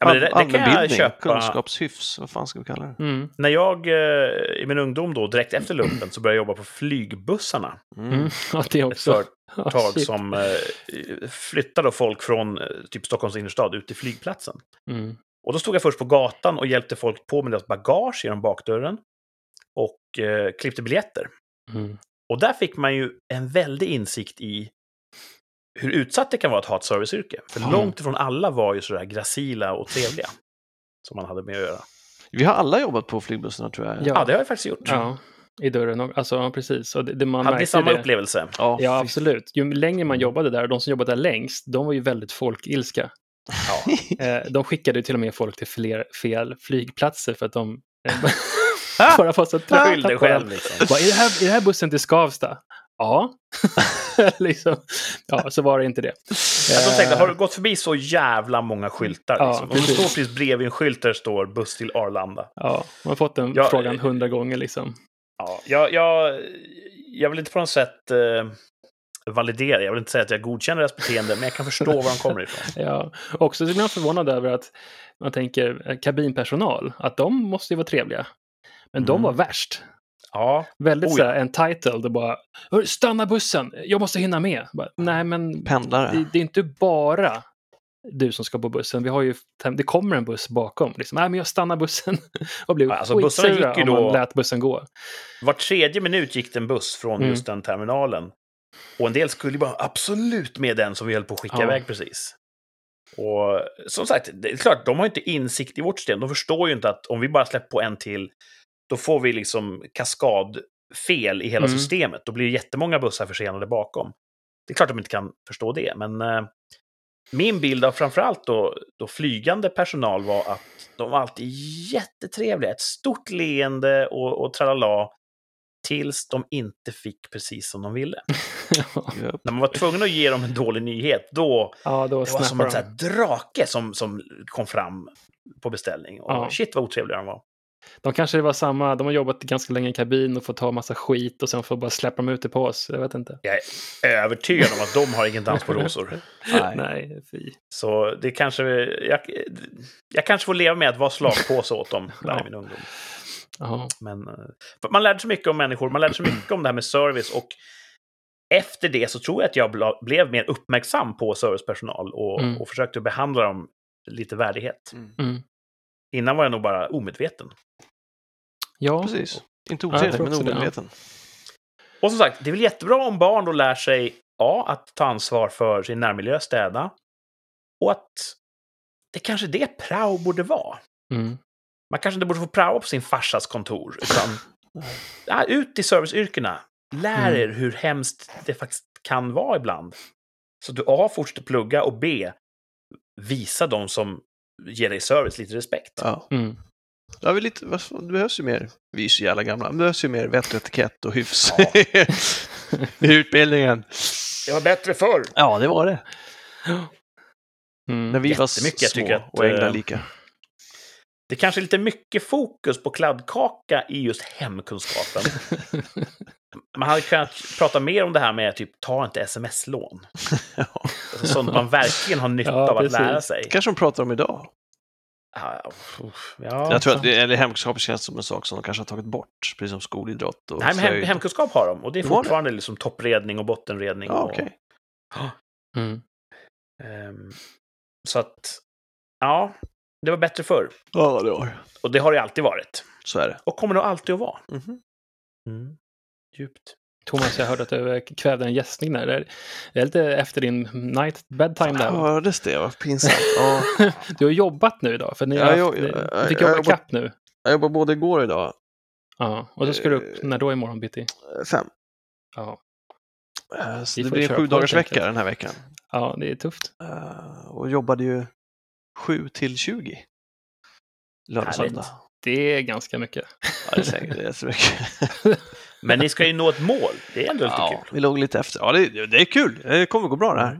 Ja, men det, det kan jag köpa. kunskapshyfs, vad fan ska vi kalla det? Mm, När jag eh, i min ungdom då, direkt efter lumpen, så började jag jobba på flygbussarna. Mm. mm. [LAUGHS] ja, det Ett också. [LAUGHS] Ja, företag shit. som eh, flyttade folk från eh, typ Stockholms innerstad ut till flygplatsen. Mm, Och då stod jag först på gatan och hjälpte folk på med deras bagage genom bakdörren. Och eh, klippte biljetter. mm. Och där fick man ju en väldig insikt i hur utsatt det kan vara att ha ett serviceyrke. För Ja. långt ifrån alla var ju sådär gracila och trevliga. Som man hade med att göra. Vi har alla jobbat på flygbussarna tror jag. Ja. Ja, det har jag faktiskt gjort. ja, i dörren. och- Alltså, precis. Och det, det man Hade ni samma det. upplevelse? Ja, Ja, absolut. Ju längre man jobbade där, och de som jobbade där längst, de var ju väldigt folkilska. Ja. [LAUGHS] Eh, de skickade ju till och med folk till fler, fel flygplatser för att de eh, [LAUGHS] bara var så trötta på själv liksom. Bara, är, det här, är det här bussen till Skavsta? Ja. [LAUGHS] liksom. Ja, så var det inte det. Alltså, tänkte, har du gått förbi så jävla många skyltar? Ja, Liksom? Om du står precis bredvid en skylt där det står buss till Arlanda. Ja, man har fått den Ja, frågan eh, hundra gånger liksom. Ja, jag, jag, jag vill inte på något sätt eh, validera, jag vill inte säga att jag godkänner deras beteende, men jag kan förstå var de kommer ifrån. [LAUGHS] Ja. Också så blir man förvånad över att man tänker eh, kabinpersonal, att de måste ju vara trevliga. Men de Mm. var värst. Ja, Väldigt Oh, så ja. här entitled och bara "Hör, stanna bussen, jag måste hinna med. Bara, Nej, men Pendlare. det, det är inte bara du som ska på bussen. Vi har ju, det kommer en buss bakom. Liksom. Nej, men jag stannar bussen. [LAUGHS] och blev alltså, bussarna gick ju om man då- lät bussen gå. var tredje minut gick det en buss från Mm. just den terminalen. Och en del skulle ju bara absolut med den som vi höll på att skicka Ja. iväg precis. Och som sagt, det är klart, de har inte insikt i vårt system. De förstår ju inte att om vi bara släpper på en till, då får vi liksom kaskadfel i hela Mm. systemet. Då blir det jättemånga bussar försenade bakom. Det är klart de inte kan förstå det, men eh, min bild av framförallt då, då flygande personal var att de var alltid jättetrevliga. Ett stort leende och, och tralala. Tills de inte fick precis som de ville. [LAUGHS] Japp. När man var tvungen att ge dem en dålig nyhet, då ja, då det var som en de. drake som, som kom fram på beställning. Och Ja. shit vad otrevliga de var. De kanske var samma, de har jobbat ganska länge i kabin och får ta massa skit och sen får bara släppa dem ut det på oss. Jag vet inte. Jag är övertygad om att de har ingen dans på rosor. [LAUGHS] Nej. Nej, fy. Så det kanske... Jag, jag kanske får leva med att vara slagpåse åt dem där Ja. i min ungdom. Men, eh, man lärde sig mycket om människor, man lärde sig mycket om det här med service och efter det så tror jag att jag blev mer uppmärksam på servicepersonal och, Mm. och försökte behandla dem lite värdighet. Mm. Innan var jag nog bara omedveten. Ja, Precis. Inte tror men också det, ja. omedveten. Och som sagt, det är väl jättebra om barn då lär sig A. Att ta ansvar för sin närmiljö, städa. Och att det kanske är det prao borde vara. mm. Man kanske inte borde få praoa på sin farsas kontor, utan [LAUGHS] ja, ut i serviceyrkena. Lär Mm. er hur hemskt det faktiskt kan vara ibland. Så att du A. fortsätter plugga och B. Visa de som ger dig service lite respekt. Ja. Mm. Ja, vi lite, det behövs ju mer, vi är så jävla gamla, det behövs ju mer vett och etikett och hyfs Ja. [LAUGHS] i utbildningen. Det var bättre förr. Ja, det var det. Mm. När vi var Jättemycket, jag små tycker att, och änglar eh, lika. Det kanske är lite mycket fokus på kladdkaka i just hemkunskapen. [LAUGHS] Man hade kunnat prata mer om det här med typ ta inte sms-lån. [LAUGHS] Ja. Sånt man verkligen har nytta Ja, av att precis. lära sig. kanske de pratar om idag. Ja, jag tror att det, eller hemkunskap känns som en sak som de kanske har tagit bort, precis som skolidrott och Nej, men hem, hemkunskap har de. Och det är Det det. fortfarande liksom toppredning och bottenredning. Ja, och, okej. [GASPS] Mm. ehm, så att, ja, det var bättre förr. Ja, det var det. Och det har det alltid varit. Så är det. Och kommer nog alltid att vara. Mhm. Mm. Djupt. Thomas, jag hörde att du kvävde en gästning där. Det är- lite efter din night bedtime där. Hördes det? Vad pinsamt. Ja. [LAUGHS] Du har jobbat nu idag, för ni har jag- haft, jag- du fick jag jobba ikapp nu. Jag jobbade både igår och idag. Ja, och så ska du upp, Eh, när då imorgon bitti? Fem. Ja. Eh, Så det blir en sju dagars vecka den här veckan. ja, det är tufft. Eh, Och jobbade ju sju till 20. Lördag, Härligt. söndag. Det är ganska mycket. Ja, det är säkert det är så mycket. [LAUGHS] Men ni ska ju nå ett mål. Det är ändå lite Ja, kul. vi låg lite efter. Ja, det, det är kul. Det kommer gå bra det här.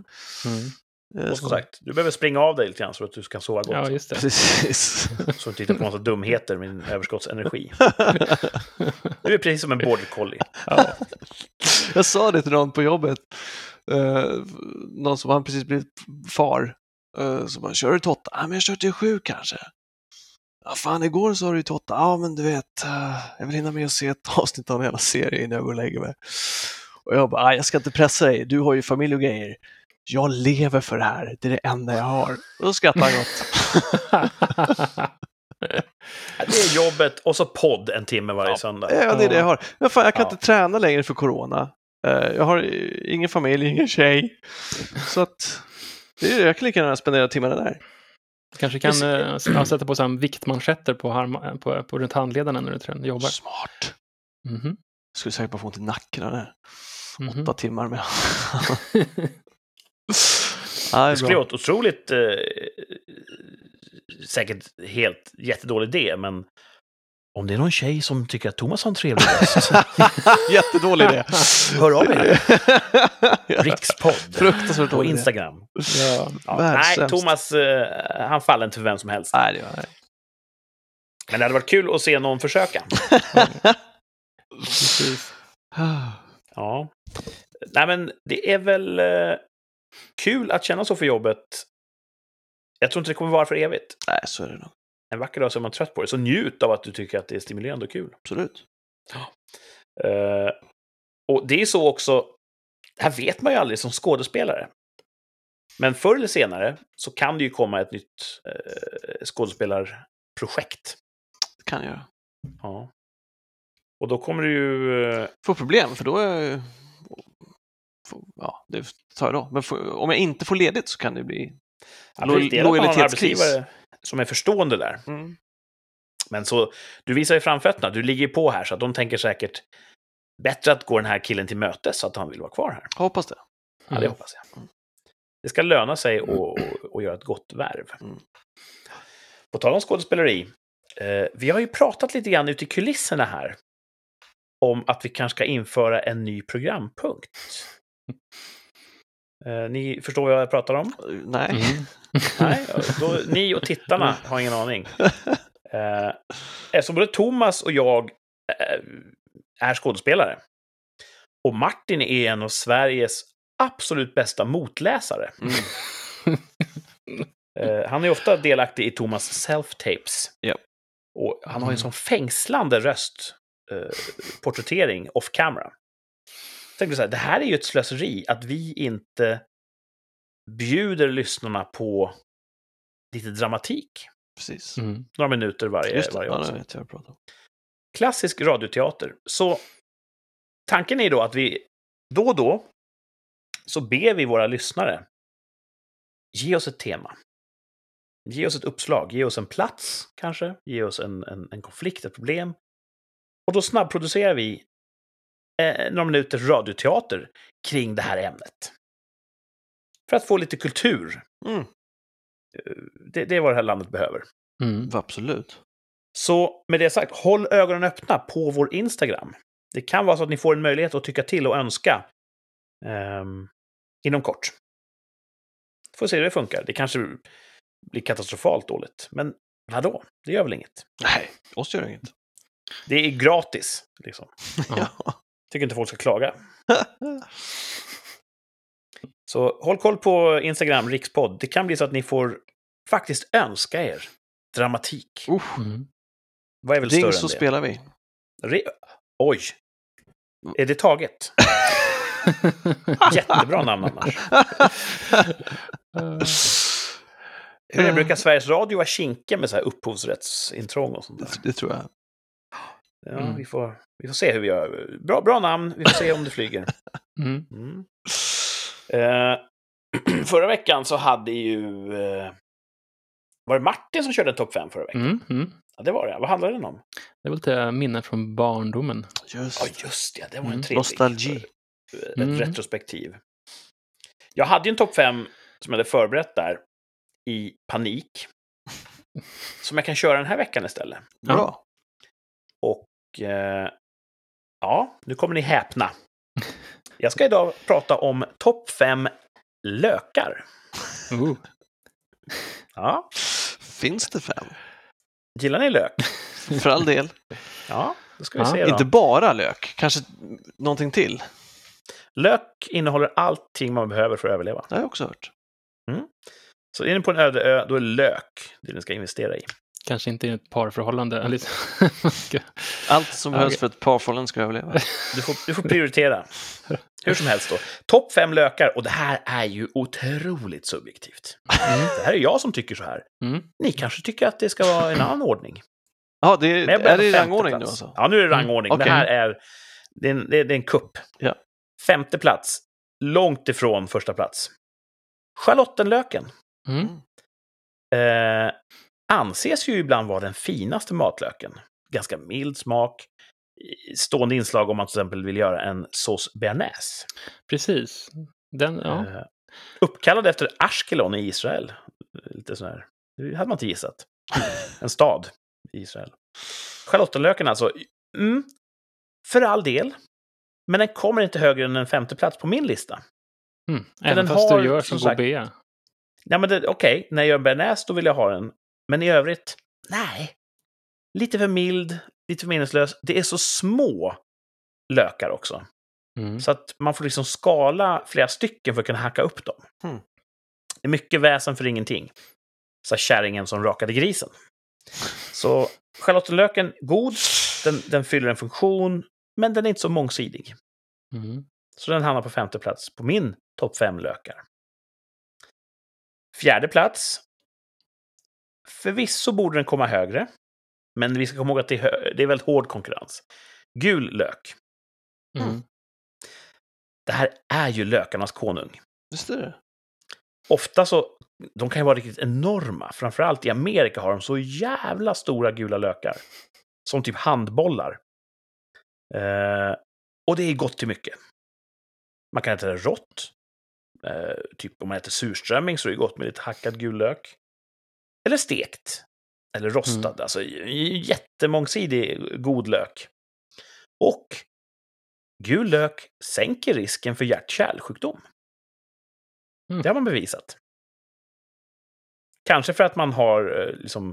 Mm. Eh, Och som sagt, du behöver springa av dig lite grann så att du kan sova gott. Ja, just det. Precis. [LAUGHS] Så att du inte hittar på massa dumheter med din överskottsenergi. [LAUGHS] Du är precis som en border collie. Ja. Jag sa det till någon på jobbet. Eh, någon som han precis blivit far. Uh, så bara, kör du till åtta? Ja, men jag kör till sju kanske. Ja, fan, igår sa du ju till åtta. Ja, men du vet, eh, jag vill hinna med att se ett [LAUGHS] avsnitt av en hela serie innan jag går och lägger mig. Och jag bara, "Nej, jag ska inte pressa dig. Du har ju familj och grejer. Jag lever för det här. Det är det enda jag har. Och då skrattade han gott. [LAUGHS] Det är jobbet och så podd en timme varje Ja. söndag. Ja, det är det jag har. Men fan, jag kan Ja. inte träna längre för corona. Eh, Jag har ingen familj, ingen tjej. Så att det är, jag kan lika gärna spendera timmarna där. Kanske kan eh, ja, sätta på så viktmanschetter på, harma, på, på runt handlederna när du jobbar. Smart. Mhm. Skulle säkert bara få ont i nacken av det. Mhm. Åtta timmar med. [LAUGHS] ja, det skulle vara otroligt... Eh, säkert helt jättedålig idé, men om det är någon tjej som tycker att Thomas har en trevlig röst, [LAUGHS] Jättedålig idé. hör av er. [LAUGHS] Rikspodd Fruktansvärt på. Instagram. Ja. Ja, nej, Thomas, eh, han faller inte för vem som helst. Nej, det var... Men det hade varit kul att se någon försöka. Precis. Ja. Nej, men det är väl eh, kul att känna så för jobbet. Jag tror inte det kommer vara för evigt. Nej, så är det nog. En vacker dag så är man trött på det. Så njut av att du tycker att det är stimulerande och kul. Absolut. Eh, och det är så också, det här vet man ju aldrig som skådespelare. Men förr eller senare så kan det ju komma ett nytt eh, skådespelarprojekt. Det kan jag. Ja. Och då kommer du ju... eh, Får problem, för då är Ja, det tar jag då. Men får, om jag inte får ledigt så kan det bli Ja, lojalitetskris. Som är förstående där. Mm. Men så, du visar ju framfötterna, du ligger ju på här, så att de tänker säkert bättre att gå den här killen till mötes så att han vill vara kvar här. Jag hoppas det. Ja, det Mm. hoppas jag. Det ska löna sig att och, och göra ett gott värv. Mm. På tal om skådespeleri, eh, vi har ju pratat lite grann ute i kulisserna här om att vi kanske ska införa en ny programpunkt. Eh, ni förstår vad jag pratar om? Uh, Nej. Mm. [LAUGHS] Nej, då, ni och tittarna har ingen aning. [LAUGHS] Eh, eftersom både Thomas och jag eh, är skådespelare och Martin är en av Sveriges absolut bästa motläsare. Mm. Eh, han är ofta delaktig i Thomas self-tapes. Ja. Och han har ju en Mm. sån fängslande röst, eh, off camera. Tänkte så här, det här är ju ett slöseri att vi inte bjuder lyssnarna på lite dramatik. Precis. Mm. Några minuter varje, Just det, varje ja, det avsnitt. vet jag. Klassisk radioteater. Så tanken är då att vi då och då så ber vi våra lyssnare ge oss ett tema. Ge oss ett uppslag, ge oss en plats kanske, ge oss en, en, en konflikt, ett problem. Och då snabbproducerar vi eh, några minuters radioteater kring det här ämnet. För att få lite kultur. Mm. Det, det är vad det här landet behöver. Mm. Absolut. Så med det sagt, håll ögonen öppna på vår Instagram. Det kan vara så att ni får en möjlighet att tycka till och önska ehm, inom kort. Får se hur det funkar. Det kanske blir katastrofalt dåligt. Men vadå? Det gör väl inget. Nej, oss gör det inget. Det är gratis. Liksom. [LAUGHS] Ja. Tycker inte folk ska klaga. [LAUGHS] Så håll koll på Instagram, Rikspodd. Det kan bli så att ni får faktiskt önska er dramatik. Mm. Vad är väl Ring större så än det? spelar vi. Re- Oj! Är det taget? [LAUGHS] Jättebra namn annars. [LAUGHS] Hur är det? Brukar Sveriges Radio vara kinke med så här upphovsrättsintrång och sånt där? Det, det tror jag. Ja, Mm. vi, får, vi får se hur vi gör. Bra, bra namn, vi får se om det flyger. [LAUGHS] Mm. Mm. Eh, [CLEARS THROAT] förra veckan så hade ju... Eh, var det Martin som körde en topp 5 förra veckan? Mm. Mm. Ja, det var det. Vad handlade den om? Det är väl lite minnen från barndomen. Just Ja, just det. Det var en Mm. trevlig... Nostalgi. Ett Mm. retrospektiv. Jag hade ju en topp 5 som jag hade förberett där i panik. [LAUGHS] Som jag kan köra den här veckan istället. Bra. Och eh, ja, nu kommer ni häpna. Jag ska idag prata om topp 5 lökar. Oh. Ja, Finns det fem? gillar ni lök? För all del. Ja, då ska vi Ja, se då. Inte bara lök, kanske någonting till. Lök innehåller allting man behöver för att överleva. Det har jag också hört. Så är ni på en öde ö, då är lök det ni ska investera i. Kanske inte i ett parförhållande. [LAUGHS] Allt som behövs okej. för att parförhållanden ska överleva. [LAUGHS] Du får, du får prioritera. Hur som helst då. Topp fem lökar, och det här är ju otroligt subjektivt. Mm. Det här är jag som tycker så här. Mm. Ni kanske tycker att det ska vara en annan ordning. Ja, det är, är det rangordning nu alltså? Ja, nu är det rangordning. Mm, Det okej. här är, det är, en, det är, det är en kupp. Ja. Femte plats. Långt ifrån första plats. Schalottenlöken. Mm. Eh, anses ju ibland vara den finaste matlöken. Ganska mild smak. Stående inslag om man till exempel vill göra en sås bearnaise. Precis. Den, ja. Eh, uppkallad efter Ashkelon i Israel. Lite sån här. Det hade man inte gissat. [LAUGHS] En stad i Israel. Charlottenlöken alltså. Mm, för all del. Men den kommer inte högre än en femte plats på min lista. Mm. den Även fast har, du gör som som B. Ja, men okej, när jag gör bearnaise då vill jag ha den. Men i övrigt, nej. Lite för mild, lite för meningslös. Det är så små lökar också. Mm. Så att man får liksom skala flera stycken för att kunna hacka upp dem. Hmm. Det är mycket väsen för ingenting. Så kärringen som rakade grisen. Så schalottenlöken, god, den, den fyller en funktion, men den är inte så mångsidig. Mm. Så den hamnar på femte plats på min topp fem lökar. Fjärde plats. Förvisso borde den komma högre, men vi ska komma ihåg att det är, det är väldigt hård konkurrens. Gul lök. Mm. Det här är ju lökarnas konung. Visst är det? Ofta så de kan ju vara riktigt enorma. Framförallt i Amerika har de så jävla stora gula lökar. Som typ handbollar. Eh, och det är gott till mycket. Man kan äta det rått. Eh, typ om man äter surströmming så är det gott med lite hackad gul lök. Eller stekt. Eller rostad. Mm. Alltså jättemångsidig god lök. Och gul lök sänker risken för hjärt-kärlsjukdom. Mm. Det har man bevisat. Kanske för att man har eh, liksom,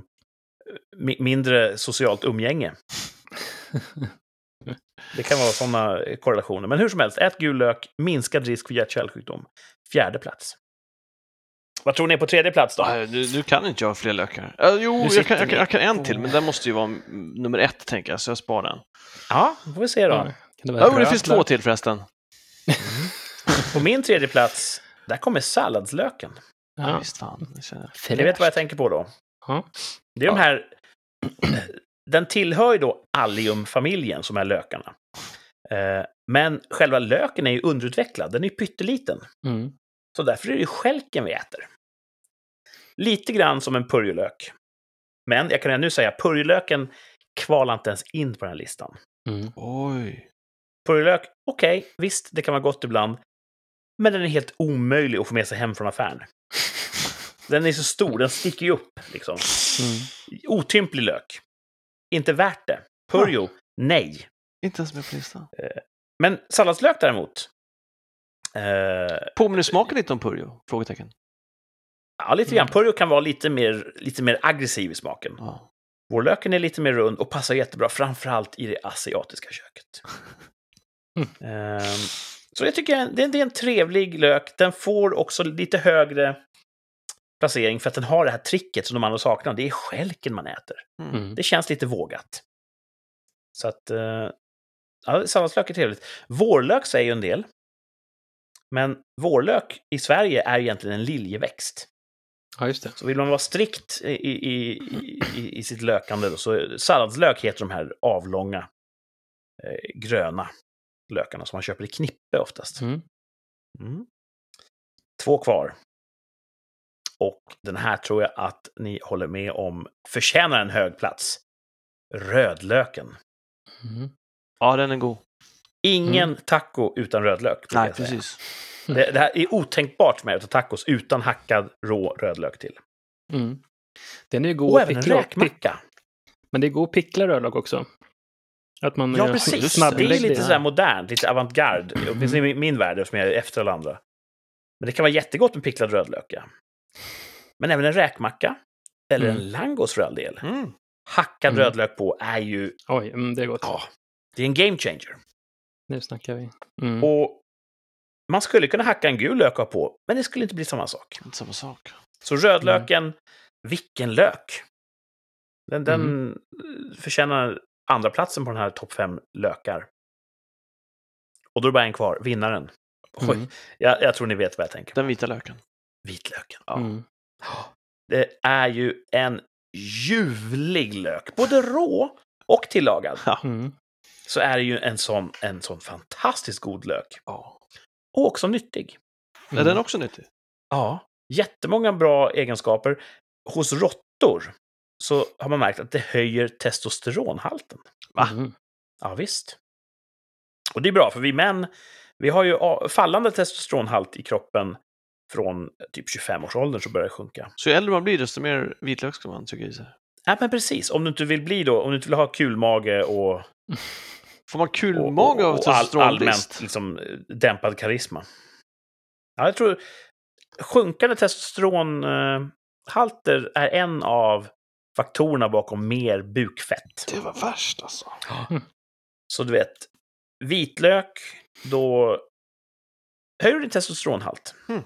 eh, mi- mindre socialt umgänge. Det kan vara sådana korrelationer. Men hur som helst, ät gul lök, minskad risk för hjärt-kärlsjukdom. Fjärde plats. Vad tror ni är på tredje plats då? Nej, nu, nu kan inte jag ha fler lökar. Uh, jo, jag kan, jag, kan, jag kan en till, men den måste ju vara mm, nummer ett, tänker jag, så jag sparar den. Ja, får vi se då. Kan det Ja, det finns två till förresten. [LAUGHS] På min tredje plats, där kommer salladslöken. Ja, Ja. visst fan. Ni vet vad jag tänker på då? Ja. Det är de här... [CLEARS THROAT] Den tillhör ju då alliumfamiljen, som är lökarna. Eh, Men själva löken är ju underutvecklad, den är ju pytteliten. Mm. Så därför är det ju stjälken vi äter. Lite grann som en purjolök. Men jag kan redan nu säga, purjolöken kvalar inte ens in på den här listan. Mm. Oj. Purjolök, okej, visst, det kan vara gott ibland. Men den är helt omöjlig att få med sig hem från affären. [LAUGHS] Den är så stor, den sticker ju upp. Liksom. Mm. Otymplig lök. Inte värt det. Purjo, nej. Inte ens med på listan. Men salladslök däremot. Eh, Påminner smaken lite om purjo? Frågetecken. Ja, lite grann. Mm. Purjo kan vara lite mer, lite mer aggressiv i smaken. Ja. Vårlöken är lite mer rund och passar jättebra, framförallt i det asiatiska köket. [LAUGHS] Ehm, så jag tycker det är, det är en trevlig lök. Den får också lite högre placering för att den har det här tricket som de andra saknar. Det är skälken man äter. Mm. Mm. Det känns lite vågat. Så att... Uh, ja, salladslök är trevligt. Vårlök säger ju en del. Men vårlök i Sverige är egentligen en liljeväxt. Ja, just det. Så vill man vara strikt i, i, i, i, sitt lökande då, så salladslök heter de här avlånga eh, gröna lökarna som man köper i knippe oftast. Mm. Mm. Två kvar. Och den här tror jag att ni håller med om förtjänar en hög plats. Rödlöken. Mm. ja, den är god. Ingen taco utan rödlök. Nej, precis. Det, det här är otänkbart för mig att ta tacos utan hackad rå rödlök till. Mm. Den är ju god Och att även en räkmacka. Men det är god att pickla rödlök också. Att man Ja, precis. Det är lite sådär modernt, lite avantgarde. Åtminstone i min värld, eftersom jag är efter alla andra. Men det kan vara jättegott med picklad rödlök. ja. Men även en räkmacka. Eller Mm. en langos för all del. Mm. Hackad Mm. rödlök på är ju... Oj, mm, det är gott. Ja, det är en game changer. Nu snackar vi. Mm. Och man skulle kunna hacka en gul lök på, men det skulle inte bli samma sak. Inte samma sak. Så rödlöken, vilken lök! Den, den Mm. förtjänar andra platsen på den här topp fem lökar. Och då är det bara en kvar, vinnaren. Oj, Mm. jag, jag tror ni vet vad jag tänker. Den vita löken. Vitlöken. Ja. Mm. Det är ju en ljuvlig lök. Både rå och tillagad. Mm. Så är det ju en sån, en sån fantastiskt god lök. Ja. Och också nyttig. Är den också nyttig? Ja, jättemånga bra egenskaper. Hos råttor så har man märkt att det höjer testosteronhalten. Va? Mm. Ja, visst. Och det är bra, för vi män, vi har ju fallande testosteronhalt i kroppen från typ 25-årsåldern så börjar det sjunka. Så ju äldre man blir, desto mer vitlök ska man trycka i sig. Ja, men precis. Om du inte vill bli då, om du inte vill ha kul mage och, [LAUGHS] Får man kul och, mage av och all, allmänt liksom, dämpad karisma. Ja, jag tror sjunkande testosteronhalter är en av faktorerna bakom mer bukfett. Det var värst alltså. Så du vet, vitlök, då höjer du din testosteronhalt. Mm.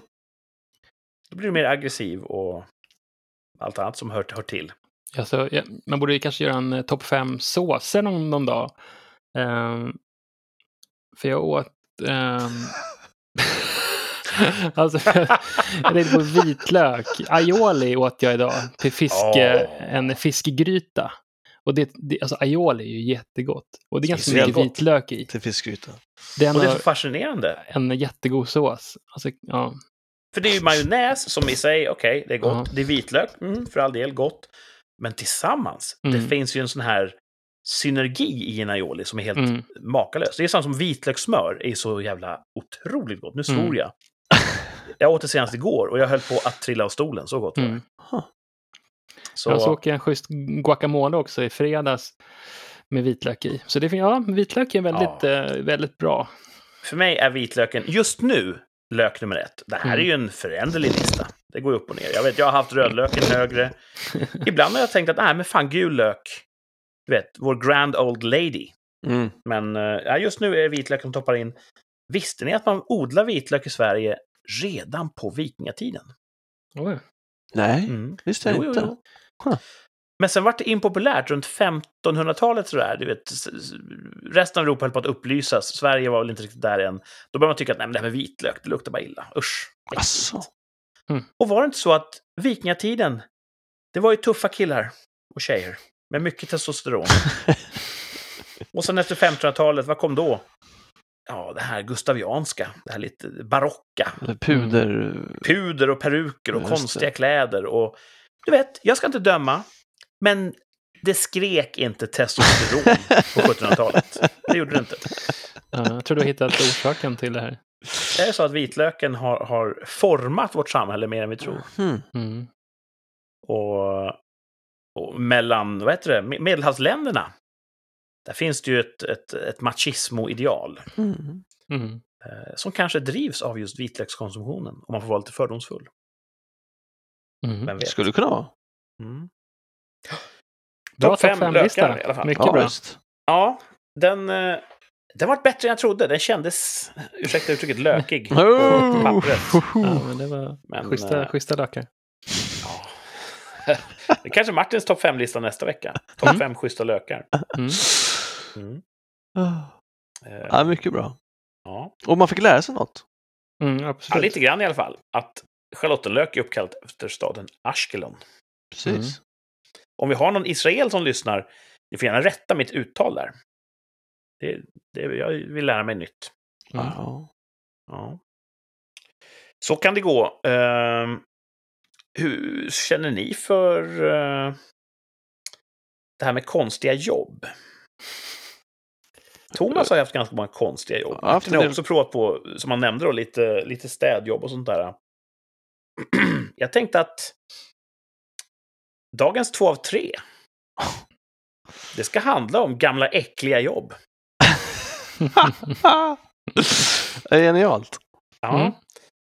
Då blir du mer aggressiv och allt annat som hör, hör till. Alltså, ja, man borde ju kanske göra en eh, topp fem såser någon, någon dag. Ehm, för jag åt... ehm, [LAUGHS] alltså, jag tänkte på vitlök. Aioli åt jag idag till fiske, Åh. en fiskegryta. Och det, det, alltså aioli är ju jättegott. Och det är ganska mycket gott. vitlök i. Till fiskgryta. Det är, Och det är så fascinerande. en jättegod sås. Alltså, ja. För det är ju majonnäs som i sig, okej, det är gott. Ja. Det är vitlök, mm, för all del gott. Men tillsammans, det Mm. finns ju en sån här synergi i en aioli som är helt Mm. makalös. Det är samma som vitlökssmör är så jävla otroligt gott. Nu svor Mm. jag. [LAUGHS] Jag åt det senast igår och jag höll på att trilla av stolen, så gott var det. Mm. Så, Jag såg en schysst guacamole också i fredags med vitlök i. Så det ja, vitlök är väldigt, eh, väldigt bra. för mig är vitlöken just nu lök nummer ett. Det här Mm. är ju en föränderlig lista. Det går upp och ner. Jag vet, jag har haft rödlöken högre. [LAUGHS] Ibland har jag tänkt att, nej, men fan, gul lök. Du vet, vår grand old lady. Mm. Men eh, ja, just nu är det vitlök som toppar in. Visste ni att man odlar vitlök i Sverige redan på vikingatiden? Oj. Nej, Mm. visste jag Jo, jo, inte. jo. Huh. Men sen var det impopulärt runt 1500-talet sådär. Du vet, s- s- resten av Europa höll på att upplysas. Sverige var väl inte riktigt där än. Då började man tycka att nej, men det här med vitlök, det luktar bara illa. Usch. äckligt. Asså. Och var det inte så att vikingatiden, det var ju tuffa killar och tjejer med mycket testosteron. [LAUGHS] och sen efter 1500-talet, vad kom då? Ja, det här gustavianska, det här lite barocka. Puder. Puder och peruker och Just det. konstiga kläder. Och du vet, jag ska inte döma, men det skrek inte testosteron på [LAUGHS] 1700-talet. Det gjorde det inte. Ja, jag tror du har hittat orsaken till det här. Det är så att vitlöken har, har format vårt samhälle mer än vi tror. Mm. Och, och mellan, vad heter det, Me- medelhavsländerna. Där finns det ju ett, ett, ett machismo-ideal Mm. Mm. eh, som kanske drivs av just vitlökskonsumtionen, om man får vara lite fördomsfull. Mm. Vem vet? Skulle kunna vara. Mm. Bra Topp fem lökar i alla fall. Mycket Ja, bra. Ja, den, eh, den var bättre än jag trodde. Den kändes, ursäkta uttrycket, lökig [LAUGHS] på Oh! pappret. Ja, men det var Men, schyssta, eh, schyssta lökar. Ja. [LAUGHS] Det är kanske Martins topp fem-lista nästa vecka. Topp Mm. fem schyssta lökar. Mm. Mm. Ah. Eh, Ja, mycket bra. ja. Och man fick lära sig något. Mm, Ja, lite grann i alla fall. Att charlottenlök är uppkallat efter staden Ashkelon. Precis. Mm. Om vi har någon Israel som lyssnar, ni får gärna rätta mitt uttal där. Det, det, jag vill lära mig nytt. Mm. Ja. Ja. Så kan det gå. Ehm, hur känner ni för eh, det här med konstiga jobb? Thomas har haft ganska många konstiga jobb. Haft Martin har också provat på, som han nämnde, då, lite, lite städjobb och sånt där. [CLEARS THROAT] Jag tänkte att dagens två av tre, det ska handla om gamla äckliga jobb. [LAUGHS] det är genialt. Ja. Mm.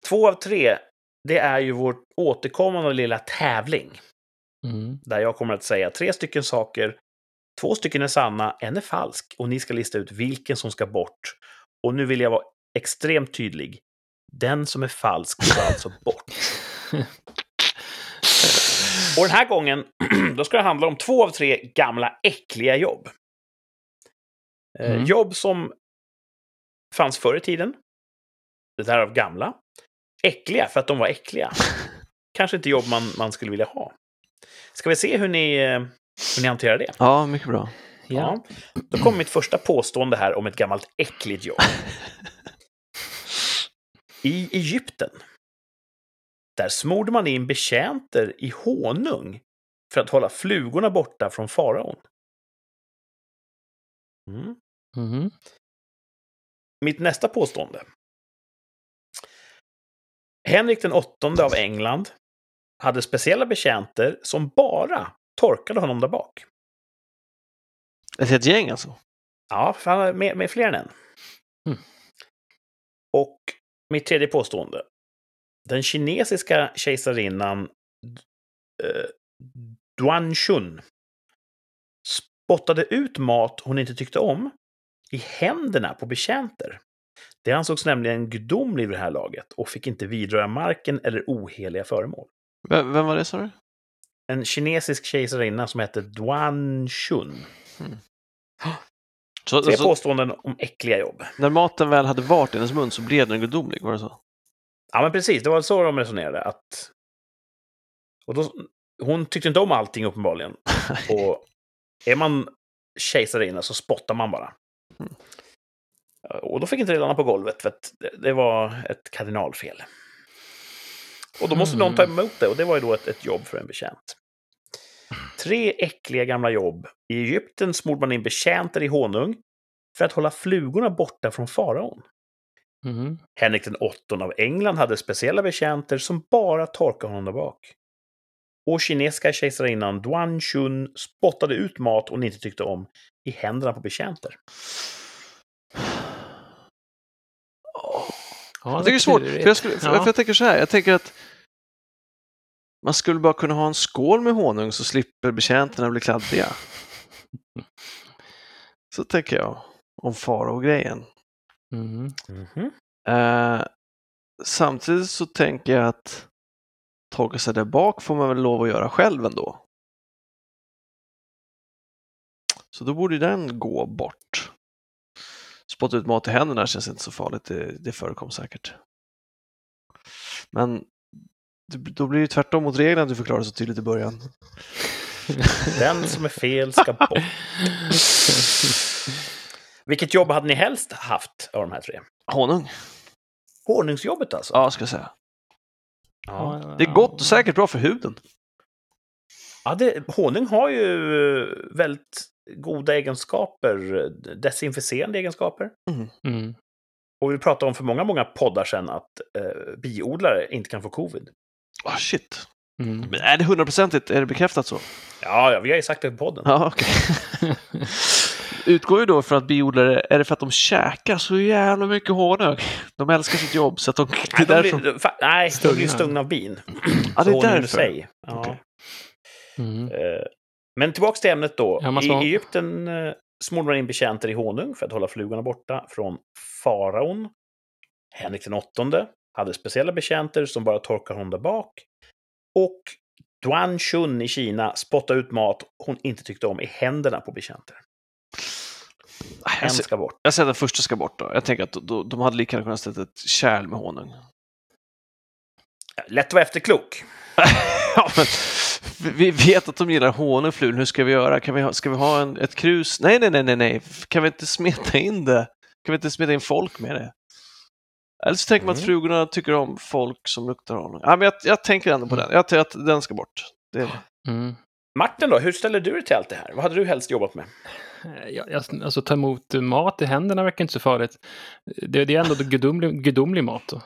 Två av tre, det är ju vår återkommande lilla tävling. Mm. Där jag kommer att säga tre stycken saker. Två stycken är sanna, en är falsk. Och ni ska lista ut vilken som ska bort. Och nu vill jag vara extremt tydlig. Den som är falsk ska alltså [LAUGHS] bort. Och den här gången, [CLEARS THROAT] då ska det handla om två av tre gamla äckliga jobb. Eh, Mm. Jobb som fanns förr i tiden. Det där av gamla. Äckliga för att de var äckliga. [LAUGHS] Kanske inte jobb man, man skulle vilja ha. Ska vi se hur ni, eh, hur ni hanterar det? Ja, mycket bra. Ja. Då kommer mitt första påstående här om ett gammalt äckligt jobb. [LAUGHS] I Egypten, där smorde man in betjänter i honung för att hålla flugorna borta från faraon. Mm. Mhm. Mitt nästa påstående. Henrik den åttonde av England hade speciella betjänter som bara torkade honom där bak. Ett helt gäng alltså. Ja, för han med, med fler än en. Mm. Och mitt tredje påstående. Den kinesiska kejsarinnan eh, Duanshun spottade ut mat hon inte tyckte om i händerna på betjänter. Det ansågs nämligen gudomligt vid det här laget och fick inte vidröra marken eller oheliga föremål. Vem, vem var det sa du? En kinesisk kejsarinna som hette Duanshun. [GASPS] Så, Tre så, påståenden om äckliga jobb. när maten väl hade varit i hennes mun så blev den gudomlig, var det så? Ja, men precis. Det var så de resonerade. Att... Och då... Hon tyckte inte om allting uppenbarligen. [LAUGHS] Och är man kejsarinna så spottar man bara. Mm. Och då fick inte landa på golvet, för att det- var ett kardinalfel. Och då måste Mm. någon ta emot det och det var ju då ett, ett jobb för en betjänt. Tre äckliga gamla jobb. I Egypten smorde man in betjänter i honung för att hålla flugorna borta från faraon. Mhm. Henrik den åttonde av England hade speciella betjänter som bara torkade honom där bak. Och kinesiska kejsarinnan Duan Chun spottade ut mat hon inte tyckte om i händerna på betjänter. Ja, Jag tycker det är svårt, för jag, skulle, för, Ja. för jag tänker så här, jag tänker att man skulle bara kunna ha en skål med honung så slipper betjänterna bli kladdiga. Så tänker jag om farao-grejen. Mhm. Eh, samtidigt så tänker jag att torka sig där bak får man väl lov att göra själv ändå. Så då borde den gå bort. Spotta ut mat i händerna känns inte så farligt, det, det förekom säkert. Men då blir det tvärtom mot reglerna du förklarade så tydligt i början. [LAUGHS] Den som är fel ska bort. [LAUGHS] Vilket jobb hade ni helst haft av de här tre? Honung, Honungsjobbet alltså? ja ska jag säga. Ja. Det är gott och säkert bra för huden. Ja, det, honung har ju väldigt goda egenskaper, eh, desinficerande egenskaper. Mm. Och vi pratade om för många, många poddar sedan att eh, biodlare inte kan få covid. Ah shit. Mm. Men är det hundraprocentigt? Är det bekräftat så? Ja, ja, vi har ju sagt det på podden. Ja, okej. [LAUGHS] Utgår ju då för att biodlare, är det för att de käkar så jävla mycket honung? De älskar sitt jobb så att de... Det är Nej, de blir, fa- nej, de blir ju Stungna. av bin. Ja, det är därför. sig. Ja. Okej. Mm. Men tillbaks till ämnet då. Ja, I Egypten eh, smorde man in betjänter i honung för att hålla flugorna borta från faraon. Henrik den åttonde hade speciella betjänter som bara torkade honom där bak. Och Duan Chun i Kina spottade ut mat hon inte tyckte om i händerna på betjänter. En ska bort. jag säger att den första ska bort då. Jag tänker att de hade lika gärna kunnat ställa ett kärl med honung. Lätt att vara efterklok. [LAUGHS] ja, men, vi- vet att de gillar honungflun, hur ska vi göra? Kan vi ha, ska vi ha en, ett krus? Nej, nej, nej, nej, nej. Kan vi inte smeta in det? Kan vi inte smeta in folk med det? Eller så tänker man att Mm. flugorna tycker om folk som luktar honung. Ja, men jag, jag tänker ändå på den. Jag tänker att den ska bort. Det är det. Mm. Martin då, hur ställer du dig till allt det här? Vad hade du helst jobbat med? Ja, jag- alltså ta emot mat i händerna verkar inte så farligt. Det, det är ändå gudomlig, gudomlig mat. Då.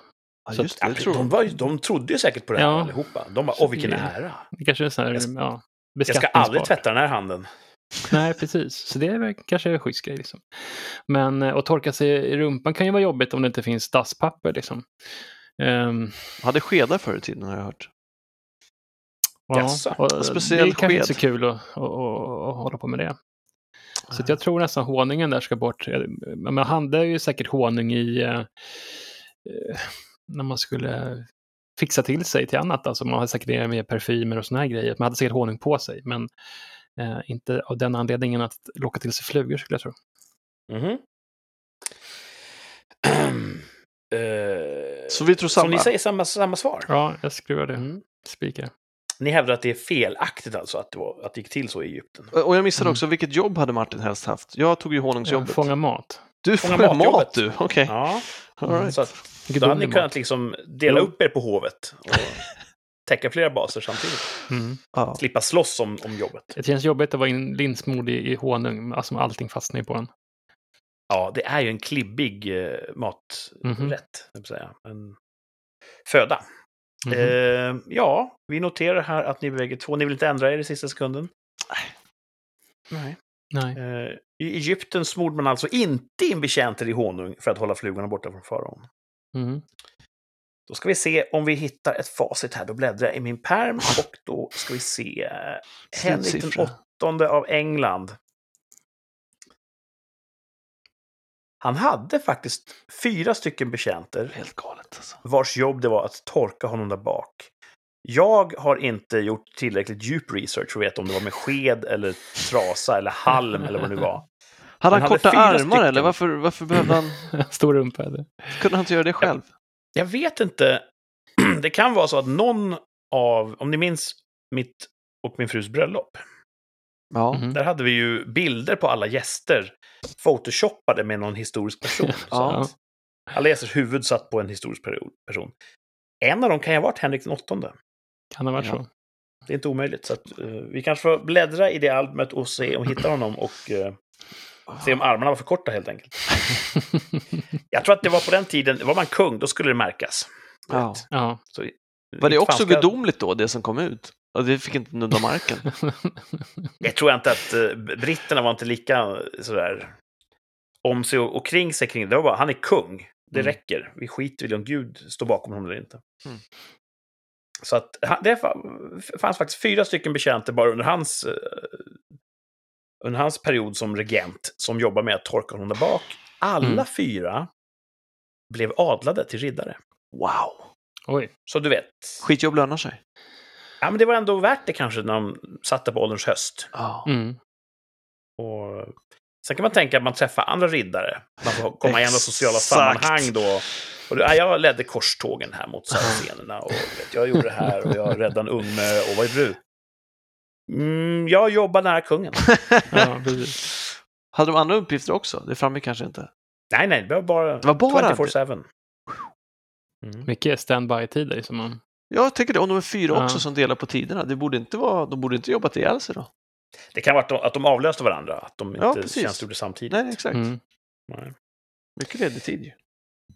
Ja, Så just det, det tror de, var, de trodde ju säkert på det här Ja. allihopa. De bara, Så åh vilken det- ära. Det kanske är sån här, Jag ska- ja, Jag ska aldrig tvätta den här handen. Nej, precis. Så det är väl kanske en schysst grej. Liksom. Men eh, att torka sig i rumpan kan ju vara jobbigt om det inte finns dasspapper. Liksom. Ehm, hade skedar förr i tiden har jag hört. ja, Jaså? och En det speciell är kanske inte så kul att, att, att, att hålla på med det. Så att jag tror nästan honungen där ska bort. Men man hade ju säkert honung i eh, eh, när man skulle fixa till sig till annat. Alltså man hade säkert med parfymer och såna här grejer. Man hade säkert honung på sig, men eh, inte av den anledningen att locka till sig flugor skulle jag tro. Mhm. [CLEARS THROAT] Eh, Så vi tror Så samma. ni säger samma, samma svar? Ja, jag skruvar det. Mm. Spikar. Ni hävdar att det är felaktigt alltså, att det, var, att det gick till så i Egypten? Och jag missade Mm. också, vilket jobb hade Martin helst haft? Jag tog ju honungsjobbet. Fånga mat. Du fångar matjobbet. mat du, okej. Ja, All right. så att, då hade ni mat. kunnat liksom dela Jo. upp er på hovet och täcka flera baser samtidigt. Mm. Ja. Slippa slåss om, om jobbet. Det känns jobbigt att vara in linsmord i, i honung. Alltså allting fastnar ju på en. Ja, det är ju en klibbig eh, maträtt, jag vill säga. En föda. Mhm. Eh, ja, vi noterar här att ni bägge två, ni vill inte ändra er i sista sekunden? Nej. Nej. Eh, I Egypten smorde man alltså inte in betjänter i honung för att hålla flugorna borta från faraon. Mm. Då ska vi se om vi hittar ett facit här. Då bläddrar jag i min perm och då ska vi se Henrik den åttonde av England. Han hade faktiskt fyra stycken betjänter Helt galet alltså. vars jobb det var att torka honom där bak. Jag har inte gjort tillräckligt djup research för att veta om det var med sked eller trasa eller halm eller vad det nu var. Hade Han han hade korta fyra armar stycken. eller varför, varför behövde han, [LAUGHS] Stor rumpa. eller? kunde han inte göra det själv? Jag vet inte. [CLEARS THROAT] Det kan vara så att någon av, om ni minns mitt och min frus bröllop, Ja. Mhm. där hade vi ju bilder på alla gäster photoshoppade med någon historisk person. [LAUGHS] Ja. alla gästers huvud satt på en historisk person. En av dem kan ju ha varit Henrik den åttonde. Kan det ha varit Ja. så? Det är inte omöjligt. Så att, eh, vi kanske får bläddra i det albumet och se om vi hittar honom och eh, se om armarna var för korta helt enkelt. [LAUGHS] Jag tror att det var på den tiden, var man kung, då skulle det märkas. Ja. ja. Så, Var det också gudomligt då, det som kom ut? Och det fick inte nudda marken. [LAUGHS] Jag tror inte att uh, britterna var inte lika sådär om sig och, och kring sig kring det. var bara, han är kung. Det Mm. räcker. Vi skiter i om Gud står bakom honom eller inte. Mm. Så att det fa- fanns faktiskt fyra stycken betjänter bara under hans, eh, under hans period som regent som jobbar med att torka honom där bak. Alla Mm. fyra blev adlade till riddare. Wow! Oj. Så du vet, Skitjobb lönar sig. ja, men det var ändå värt det kanske när de satte på ålderns höst. Ja. Mm. Och sen kan man tänka att man träffar andra riddare. Man får komma i andra sociala sammanhang då. Och ja, jag ledde korstågen här mot scenerna och vet, jag gjorde det här och jag räddade en ungmö och vad är du? Mm, jag jobbar nära kungen. [LAUGHS] Ja. Hade de andra uppgifter också? Det framgick kanske inte. Nej, nej, det var bara, Det var bara- 24-7. Mm. Mycket standby-tider som man... Jag tycker det. Om de är fyra Ja. också som delar på tiderna, det borde inte vara, de borde inte jobbat ihjäl sig då. Det kan vara att de, att de avlöste varandra, att de Ja, inte precis. tjänstgjorde samtidigt. Nej, exakt. Mm. Nej. Mycket ledig tid ju.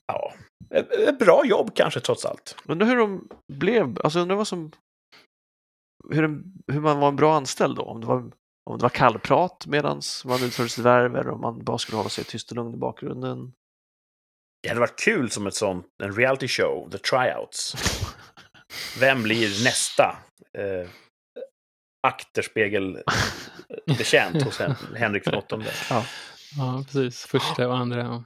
Ja. Ett, ett bra jobb kanske, trots allt. Undrar hur de blev, alltså undrar vad som, hur, en, hur man var en bra anställd då? Om det var, om det var kallprat medan man utförde sitt värv eller om man bara skulle hålla sig tyst och lugn i bakgrunden. Det hade varit kul som ett sånt, en reality show, the tryouts. Vem blir nästa eh, akterspegelbetjänt hos Hen- Henrik den åttonde? Ja. Ja, precis. Första och andra.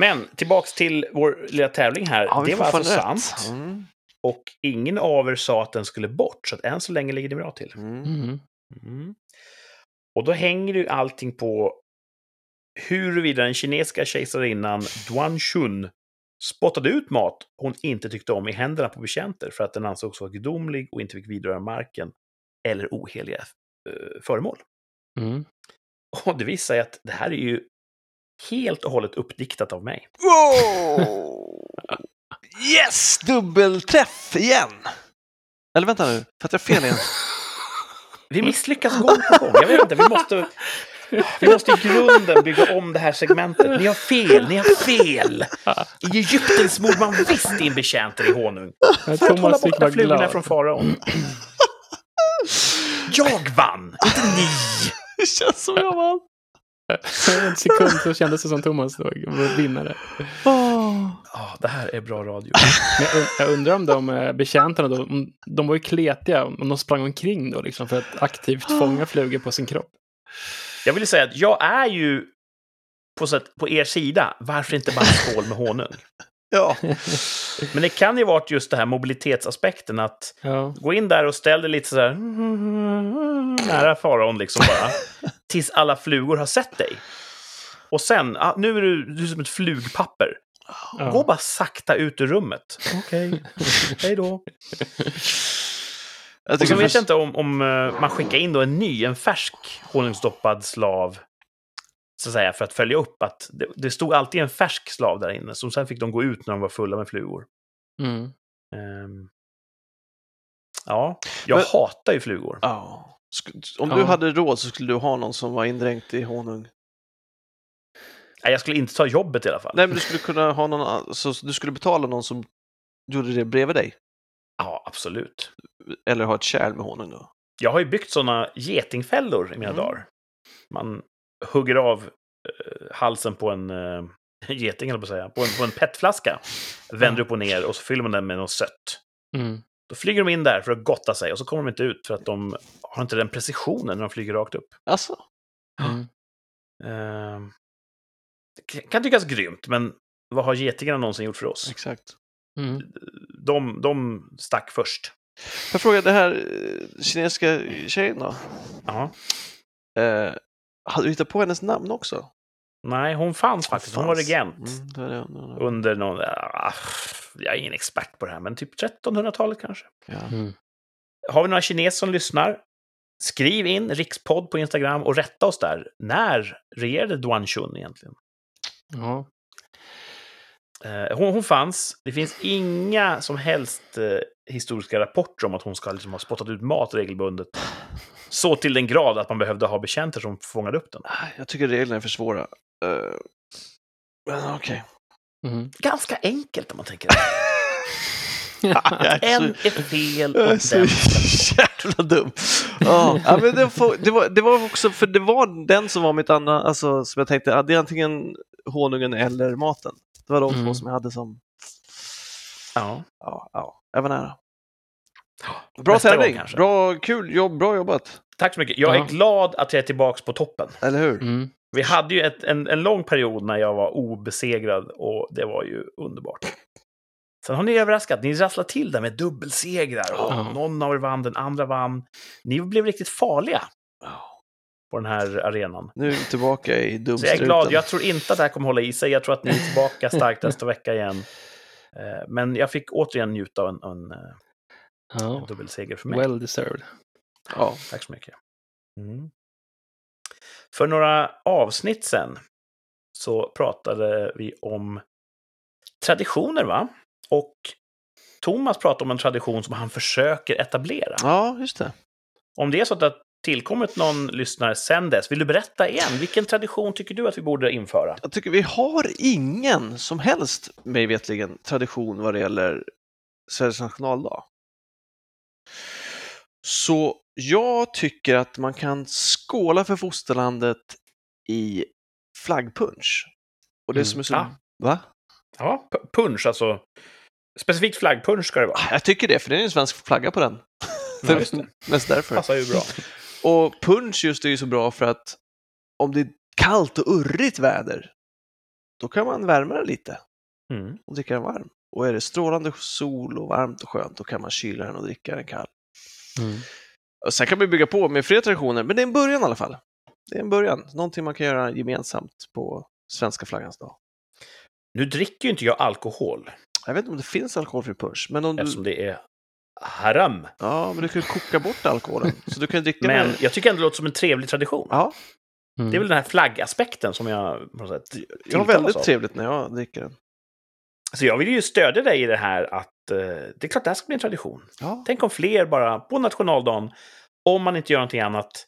Men tillbaks till vår lilla tävling här. Ja, det var alltså sant. Mm. Och ingen av er sa att den skulle bort, så att än så länge ligger det bra till. Mm. Mm. Mm. Och då hänger ju allting på huruvida den kinesiska kejsarinnan Duan Shun spottade ut mat hon inte tyckte om i händerna på betjänter för att den ansågs vara gudomlig och inte fick vidröra marken eller oheliga eh, föremål. Mm. Och det visar sig att det här är ju helt och hållet uppdiktat av mig. Wow! Yes! Dubbelträff igen! Eller vänta nu, fattar jag fel igen? Vi misslyckas gång på gång. Jag vet inte, vi måste, vi måste i grunden bygga om det här segmentet. Ni har fel, ni har fel! I Egypten smorde man visst in betjänter i honung. För att hålla borta flugorna från faraon. Jag vann, inte ni! Det känns som jag vann. En sekund så kändes det som Thomas då, var vinnare. Oh. Ja, det här är bra radio. Men jag, jag undrar om de eh, betjänterna då, om- de var ju kletiga, om de sprang omkring då liksom för att aktivt fånga flugor på sin kropp. Jag vill säga att jag är ju på, sätt, på er sida. Varför inte bara skål med honung? Ja. [LAUGHS] Men det kan ju varit just det här mobilitetsaspekten att Ja. gå in där och ställ dig lite sådär nära faraon liksom bara. [LAUGHS] Tills alla flugor har sett dig. Och sen, ah, nu är du, du är som ett flugpapper. Ja. Gå bara sakta ut ur rummet. Okej, [LAUGHS] hej då. Jag Och tycker vet jag inte om, om eh, man skickar in då en ny, en färsk honungsdoppad slav. Så att säga, för att följa upp att det, det stod alltid en färsk slav där inne. Som sen fick de gå ut när de var fulla med flugor. Mm. Ehm, ja, jag Men- hatar ju flugor. Ja. Om Ja. du hade råd så skulle du ha någon som var indränkt i honung. Nej, jag skulle inte ta jobbet i alla fall. Nej, men du skulle kunna ha någon, så du skulle betala någon som gjorde det bredvid dig. Ja, absolut. Eller ha ett kärl med honung då. Jag har ju byggt sådana getingfällor i mina Mm. dagar. Man hugger av eh, halsen på en eh, [LAUGHS] geting, eller på att säga, på en, på en petflaska. Vänder upp och ner och så fyller man den med något sött. Mm. Då flyger de in där för att gotta sig och så kommer de inte ut för att de har inte den precisionen när de flyger rakt upp. Alltså? Mm. Ehm, det kan tyckas grymt, men vad har getingarna någonsin gjort för oss? Exakt. Mm. De, de stack först. Jag frågar, det här eh, kinesiska tjejen då? Ja. Eh, hade du hittat på hennes namn också? Nej, hon fanns faktiskt. Hon var Fanns. regent. Mm, det är det jag undrar. Under någon... ah, Jag är ingen expert på det här, men typ 1300-talet kanske. Ja. Mm. Har vi några kineser som lyssnar? Skriv in rikspodd på Instagram och rätta oss där. När regerade Duan Shun egentligen? Ja. Eh, hon, hon fanns. Det finns inga som helst eh, historiska rapporter om att hon ska liksom ha spottat ut mat regelbundet. Så till den grad att man behövde ha betjänter som fångade upp den. Nej, Jag tycker reglerna är för svåra. Eh, men okej. Mm. Ganska enkelt om man tänker [LAUGHS] efter. En är fel och den jävla dum. Ja, ja, men det, får, det, var, det var också, för det var den som var mitt andra, alltså som jag tänkte, ja, det är antingen honungen eller maten. Det var de två Mm. som jag hade som, Ja. ja, ja jag var nära. Bra tävling, bra, kul jobb, bra jobbat. Tack så mycket. Jag Ja. är glad att jag är tillbaka på toppen. Eller hur? Mm. Vi hade ju ett, en, en lång period när jag var obesegrad och det var ju underbart. Sen har ni överraskat. Ni rasslade till där med dubbelsegrar. Och Ja. Någon av er vann, den andra vann. Ni blev riktigt farliga på den här arenan. Nu är vi tillbaka i [LAUGHS] Så jag är dumstruten. glad. Jag tror inte att det här kommer hålla i sig. Jag tror att ni är tillbaka starkt [LAUGHS] nästa vecka igen. Eh, Men jag fick återigen njuta av en, en, en dubbelseger för mig. Well deserved. Ja. Tack så mycket. Mm. För några avsnitt sen så pratade vi om traditioner, va? Och Thomas pratade om en tradition som han försöker etablera. ja, just det. Om det är så att det har tillkommit någon lyssnare sen dess, vill du berätta igen? Vilken tradition tycker du att vi borde införa? Jag tycker vi har ingen som helst, mig vetligen, tradition vad det gäller Sveriges nationaldag. Så jag tycker att man kan skåla för fosterlandet i flaggpunsch. Och det Mm. som är så... Ah. Va? Ja, p- punch, alltså. Specifikt flaggpunch ska det vara. Jag tycker det, för det är en svensk flagga på den. Ja, just det. Mest därför. Passar ju bra. [LAUGHS] Och punch just är ju så bra för att om det är kallt och urrigt väder, då kan man värma den lite Mm. och dricka den varm. Och är det strålande sol och varmt och skönt, då kan man kyla den och dricka den kall. Mm. Och sen kan man bygga på med fler traditioner, men det är en början i alla fall. Det är en början, någonting man kan göra gemensamt på svenska flaggans dag. Nu dricker ju inte jag alkohol, Jag vet inte om det finns alkoholfri punsch, men om du, eftersom det är haram. ja, men du kan ju koka bort alkoholen. Så du kan dricka Men med... jag tycker ändå det låter som en trevlig tradition. Ja, Mm. Det är väl den här flaggaspekten som jag på något sätt jag har väldigt av. trevligt när jag dricker den. Så jag vill ju stödja dig i det här att eh, det är klart det här ska bli en tradition. Ja, Tänk om fler bara på nationaldagen, om man inte gör någonting annat,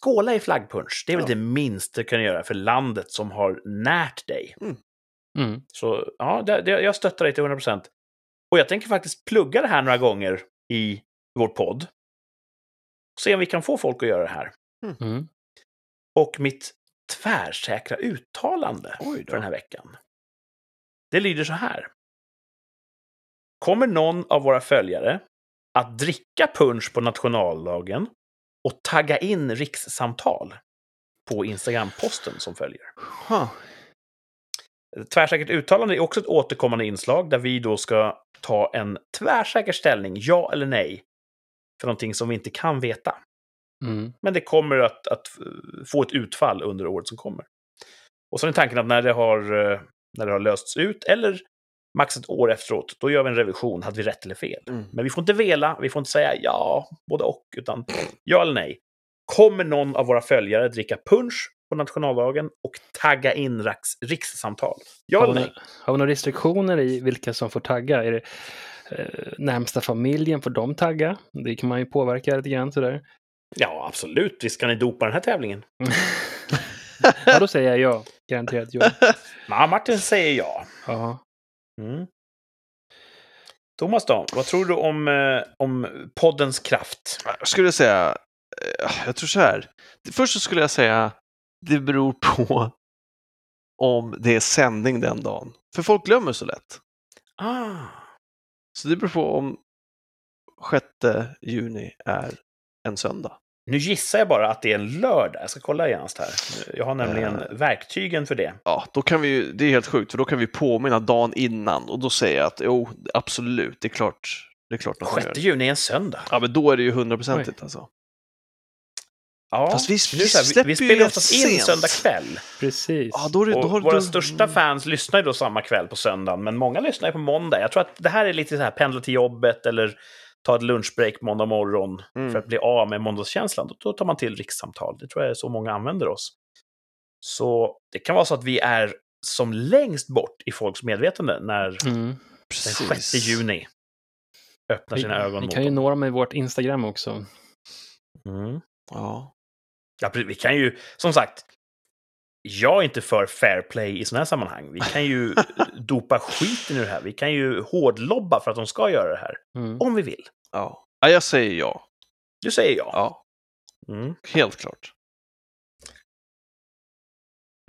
skåla i flaggpunsch. Det är väl Ja. det minsta du kan göra för landet som har närt dig. Mm. Så ja, det, det, jag stöttar dig till 100 procent. Och jag tänker faktiskt plugga det här några gånger i vår podd. Se om vi kan få folk att göra det här. Mm. Och mitt tvärsäkra uttalande för den här veckan. Det lyder så här. Kommer någon av våra följare att dricka punch på nationaldagen och tagga in rikssamtal på Instagram-posten som följer? Ha. Tvärsäkert uttalande är också ett återkommande inslag där vi då ska ta en tvärsäker ställning, ja eller nej, för någonting som vi inte kan veta. Mm. Men det kommer att, att få ett utfall under året som kommer. Och så är tanken att när det, har, eh, när det har lösts ut, eller max ett år efteråt, då gör vi en revision. Hade vi rätt eller fel? Mm. Men vi får inte vela, vi får inte säga ja, både och, utan ja eller nej. Kommer någon av våra följare dricka punch på nationaldagen och tagga in riks, rikssamtal? Ja Har eller nej? har vi några restriktioner i vilka som får tagga? Är det eh, närmsta familjen, får de tagga? Det kan man ju påverka lite grann sådär. Ja, absolut. Visst ska ni dopa den här tävlingen? [LAUGHS] [LAUGHS] ja, då säger jag ja. Garanterat ja. Ja, Martin säger ja. ja. Mm. Thomas då, vad tror du om, eh, om poddens kraft? Jag skulle säga, eh, jag tror så här. Först så skulle jag säga, det beror på om det är sändning den dagen. För folk glömmer så lätt. Ah. Så det beror på om 6 juni är en söndag. Nu gissar jag bara att det är en lördag. Jag ska kolla genast här. Jag har nämligen Eh. verktygen för det. Ja, då kan vi ju, det är helt sjukt, för då kan vi påminna dagen innan och då säger jag att jo, absolut, det är klart, det är klart de kan göra 6 det. juni är en söndag. Ja, men då är det ju hundraprocentigt alltså. Ja, Fast vi- vi, vi ju spelar oftast in söndag kväll. Precis. Ja, då är det, då Och har våra då, största fans lyssnar ju då samma kväll på söndagen, men många lyssnar ju på måndag. Jag tror att det här är lite så här pendla till jobbet eller ta ett lunchbreak måndag morgon Mm. för att bli av med måndagskänslan. Då- tar man till rikssamtal. Det tror jag är så många använder oss. Så det kan vara så att vi är som längst bort i folks medvetande när Mm. den Precis. 6 juni öppnar Vi, sina ögon vi mot kan ju dem. nå dem med vårt Instagram också. Mm. Ja. Ja, vi kan ju, som sagt, jag är inte för fair play i sådana här sammanhang. Vi kan ju [LAUGHS] dopa skiten ur det här. Vi kan ju hårdlobba för att de ska göra det här. Mm. Om vi vill. ja. Ja, jag säger ja. Du säger ja. Ja, Mm. helt klart.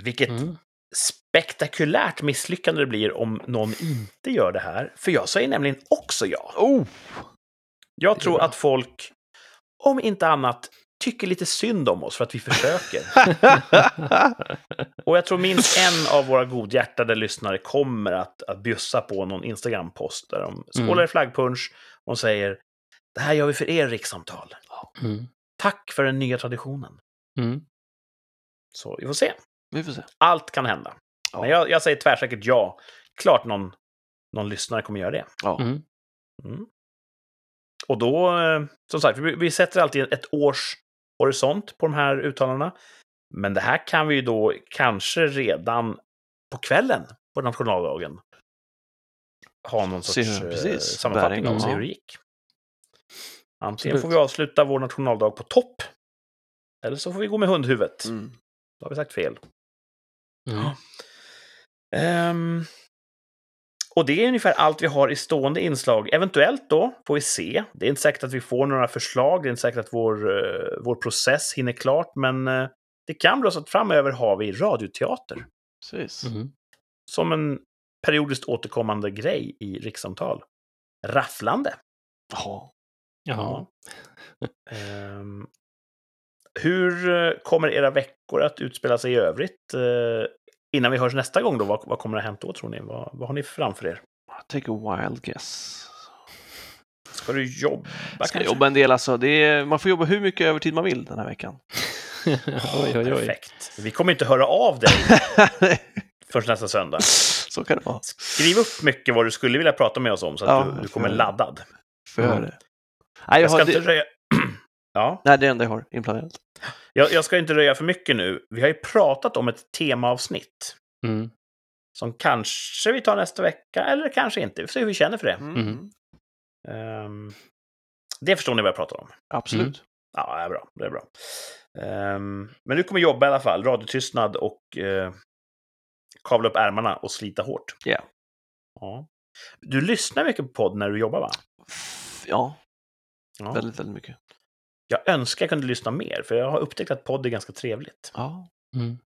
Vilket Mm. spektakulärt misslyckande det blir om någon inte gör det här. För jag säger nämligen också ja. Oh! Jag tror bra. att folk, om inte annat, tycker lite synd om oss för att vi försöker. [LAUGHS] Och jag tror minst en av våra godhjärtade lyssnare kommer att, att bjussa på någon Instagram-post där de skålar Mm. i flaggpunsch och säger det här gör vi för er rikssamtal. Mm. Tack för den nya traditionen. Mm. Så vi får se. Vi får se. Allt kan hända. Ja. Men jag, jag säger tvärsäkert ja. Klart någon, någon lyssnare kommer göra det. Ja. Mm. Mm. Och då, eh, som sagt, vi, vi sätter alltid ett års horisont på de här uttalandena. Men det här kan vi ju då kanske redan på kvällen på nationaldagen ha någon Se sorts hur- eh, precis, sammanfattning om se ja. hur det gick. Antingen får vi avsluta vår nationaldag på topp. Eller så får vi gå med hundhuvudet. Mm. Då har vi sagt fel. Mm. Ehm, och det är ungefär allt vi har i stående inslag. Eventuellt då får vi se. Det är inte säkert att vi får några förslag. Det är inte säkert att vår, eh, vår process hinner klart. Men eh, det kan bli så att framöver har vi radioteater. Precis. Mm. Som en periodiskt återkommande grej i rikssamtal. Rafflande. Ja. Ja. Ehm, hur eh, kommer era veckor att utspela sig i övrigt? Innan vi hörs nästa gång då, vad, vad kommer att ha hänt då tror ni? Vad, vad har ni framför er? Take a wild guess. Ska du jobba ska kanske? jobba en del alltså. Det är, man får jobba hur mycket övertid man vill den här veckan. [LAUGHS] oj, oj, oj. Perfekt. Vi kommer inte höra av dig [LAUGHS] förrän nästa söndag. Så kan det vara. Skriv upp mycket vad du skulle vilja prata med oss om så att Ja, du, du kommer laddad. Får jag Mm. det? Nej, jag Jag ska det, röja... ja, nej, det är det enda jag har inplanerat. jag, jag ska inte röja för mycket nu. Vi har ju pratat om ett temaavsnitt. Mm. Som kanske vi tar nästa vecka, eller kanske inte. Vi får se hur vi känner för det. Mm. Ehm, det förstår ni vad jag pratar om. Absolut. Ja, det är bra. Det är bra. Ehm, men du kommer jobba i alla fall. Radiotystnad och uh, kavla upp ärmarna och slita hårt. Ja. Ja. Du lyssnar mycket på podd när du jobbar, va? Ja, Ja. väldigt, väldigt mycket. Jag önskar jag kunde lyssna mer, för jag har upptäckt att podd är ganska trevligt. Ja. Mm.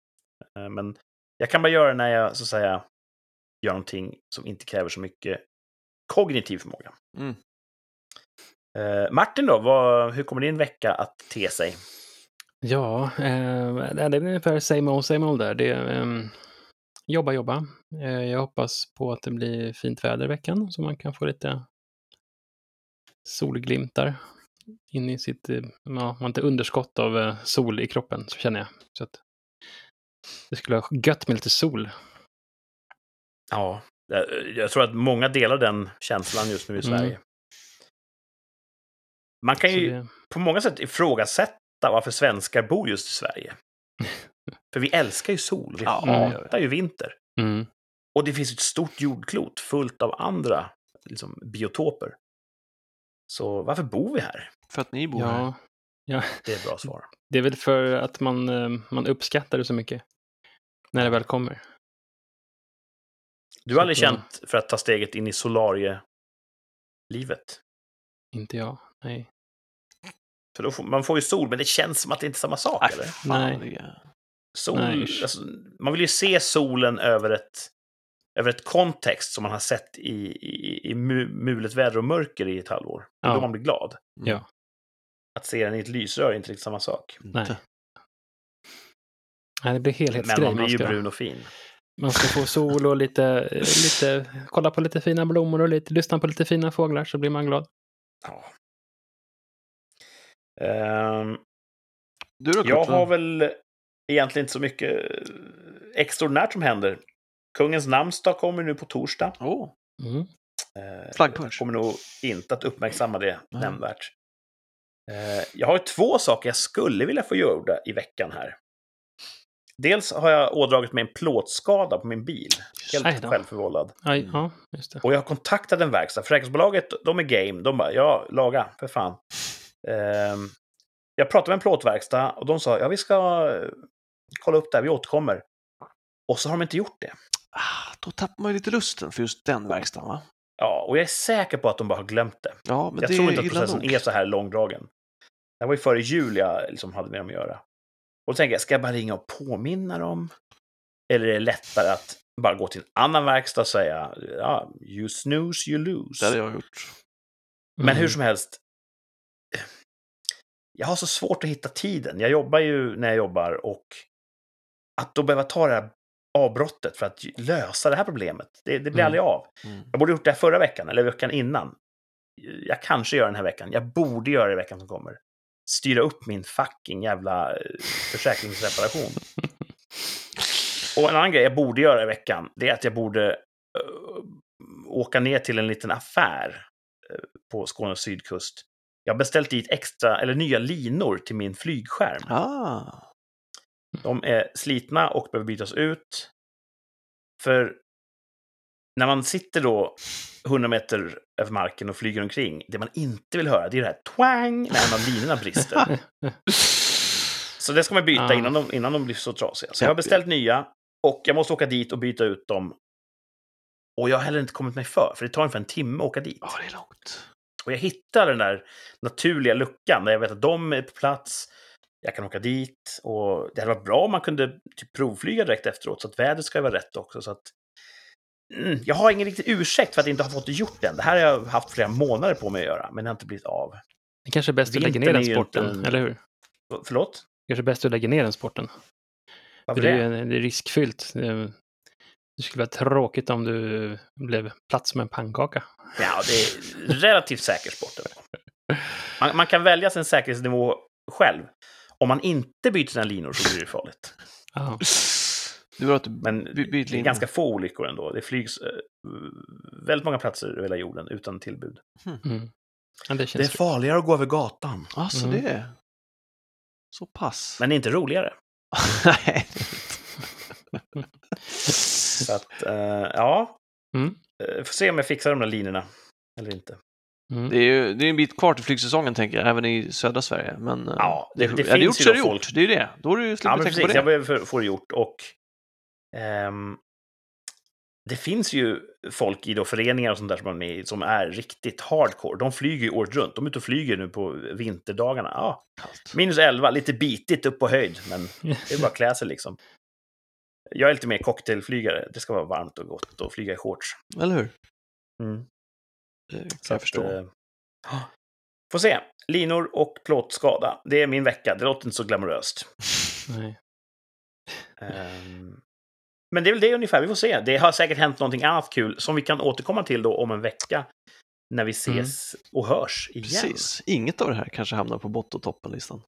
Eh, Men jag kan bara göra det när jag, så att säga, gör någonting som inte kräver så mycket kognitiv förmåga. Mm. Eh, Martin då, vad, hur kommer din vecka att te sig? Ja, eh, det är ungefär same old, same old där. Det ehm, jobba, jobba. Eh, jag hoppas på att det blir fint väder i veckan så man kan få lite solglimtar in i sitt, eh, ja, man inte underskott av eh, sol i kroppen, så känner jag. Så att det skulle vara gött med lite sol. Ja, jag, tror att många delar den känslan just nu i Mm. Sverige. Man kan ju det, på många sätt ifrågasätta varför svenskar bor just i Sverige. [LAUGHS] För vi älskar ju sol, vi hatar ju vinter. mm, Och det finns ett stort jordklot fullt av andra liksom, biotoper. Så varför bor vi här? För att ni bor här. ja, ja, Det är ett bra svar. [LAUGHS] det är väl för att man, eh, man uppskattar det så mycket när det väl kommer. Du Så har aldrig att, ja. känt för att ta steget in i solarielivet? Inte jag, nej. För då får, man får ju sol, men det känns som att det inte är samma sak, Nej, eller? fan, Nej. Sol, Nej. alltså, man vill ju se solen över ett, över ett kontext som man har sett i, i, i mu- mulet väder och mörker i ett halvår. Ja. då man blir glad. Ja. Att se den i ett lysrör är inte riktigt samma sak. Nej. Nej, det blir Men helhetsgrej. man blir ju brun och fin. man ska få sol och lite, lite, kolla på lite fina blommor och lite, lyssna på lite fina fåglar så blir man glad. Ja. Ehm, Du då, jag har väl egentligen inte så mycket extraordinärt som händer. Kungens namnsdag kommer nu på torsdag. Åh, Mm. Eh, Flaggpunsch. Jag kommer nog inte att uppmärksamma det Nej. nämnvärt. Eh, Jag har två saker jag skulle vilja få gjorda i veckan här. dels har jag ådragit mig en plåtskada på min bil. Helt självförvållad. Aj, ja, just det. Och jag har kontaktat en verkstad. Försäkringsbolaget, de är game. De bara, ja, laga, för fan. Ehm, jag pratade med en plåtverkstad och de sa, ja, vi ska eh, kolla upp det här, vi återkommer. Och så har de inte gjort det. Ah, då tappar man ju lite lusten för just den verkstaden, va? Ja, och jag är säker på att de bara har glömt det. Ja, men jag det tror är inte att processen nog. är så här långdragen. Det var ju före jul jag liksom hade med dem att göra. Och då tänker jag, ska jag bara ringa och påminna dem? Eller är det lättare att bara gå till en annan verkstad och säga, ja, you snooze, you lose. Det hade jag gjort. Men hur Mm. som helst. Jag har så svårt att hitta tiden. Jag jobbar ju när jag jobbar och att då behöva ta det här avbrottet för att lösa det här problemet, det, det blir Mm. aldrig av. Mm. Jag borde gjort det här förra veckan eller veckan innan. Jag kanske gör den här veckan. Jag borde göra det veckan som kommer. Styra upp min fucking jävla eh, försäkringsreparation. Och en annan grej jag borde göra i veckan, det är att jag borde eh, åka ner till en liten affär eh, på Skånes sydkust. Jag har beställt dit extra, eller nya linor till min flygskärm. Ah, De är slitna och behöver bytas ut. För när man sitter då 100 meter över marken och flyger omkring, det man inte vill höra det är det här twang när en av linorna brister. [LAUGHS] Så det ska man byta Ah. innan, de, innan de blir så trasiga. Så Ja, jag har beställt nya och jag måste åka dit och byta ut dem. Och jag har heller inte kommit mig för, för det tar ungefär en timme att åka dit. ja, det är långt. Och jag hittar den där naturliga luckan där jag vet att de är på plats. Jag kan åka dit och det hade varit bra om man kunde typ provflyga direkt efteråt så att vädret ska vara rätt också. Så att, mm, jag har ingen riktig ursäkt för att inte ha fått det gjort än. Det här har jag haft flera månader på mig att göra, men det har inte blivit av. Det kanske är bäst att lägga ner den sporten, inte- eller hur? Förlåt? Kanske är bäst att lägga ner den sporten. Varför För det det? är, det är riskfyllt. Det det skulle vara tråkigt om du blev platt som en pannkaka. Ja, det är relativt säker sport. [LAUGHS] Man, man kan välja sin säkerhetsnivå själv. Om man inte byter sina linor så blir det farligt. Ja. Du vill att du Men det är ganska få olyckor ändå. Det flygs eh, väldigt många platser över hela jorden utan tillbud. Mm. Ja, det Det är farligare att gå över gatan. Alltså Mm. det är så pass. Men det är inte roligare. Nej. [LAUGHS] Så att, eh, ja. Mm. Eh, Får se om jag fixar de där linorna. Eller inte. Mm. Det är ju det är en bit kvar till flygsäsongen tänker jag, även i södra Sverige. Men eh, Ja, det- det det finns gjort ju så är det gjort. Det är ju det. Då har du ju Ja, tänka precis. på Jag det. behöver få det gjort. Och ehm, det finns ju folk i då föreningar och sånt där som är, som är riktigt hardcore. De flyger ju året runt. De är ute och flyger nu på vinterdagarna. Ja, minus 11, lite bitigt upp på höjd, men det är bara att klä sig liksom. Jag är lite mer cocktailflygare. Det ska vara varmt och gott och flyga i shorts. Eller hur? Mm. Det kan Så jag att, förstå. eh, [GASPS] får se. Linor och plåtskada. Det är min vecka. Det låter inte så glamoröst. [LAUGHS] Nej. Ehm, Men det är väl det ungefär. Vi får se. Det har säkert hänt någonting annat kul som vi kan återkomma till då om en vecka. När vi ses och hörs igen. Precis. Inget av det här kanske hamnar på bottentoppen-listan.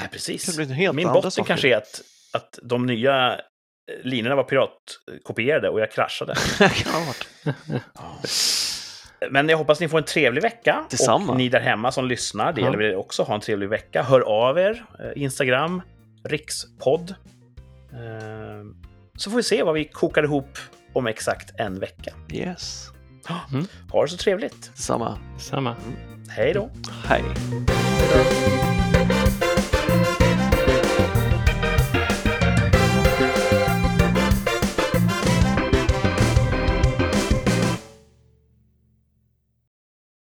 Nej, precis. Min botten saker. kanske är att, att de nya eh, linorna var piratkopierade och jag kraschade. kan ha varit. Men jag hoppas ni får en trevlig vecka. Detsamma. Och ni där hemma som lyssnar, det gäller väl också, ha en trevlig vecka. Hör av er. eh, Instagram, rikspodd. Eh, Så får vi se vad vi kokar ihop om exakt en vecka. Yes. Ha det så trevligt. Samma. Samma. Hej då! Hej.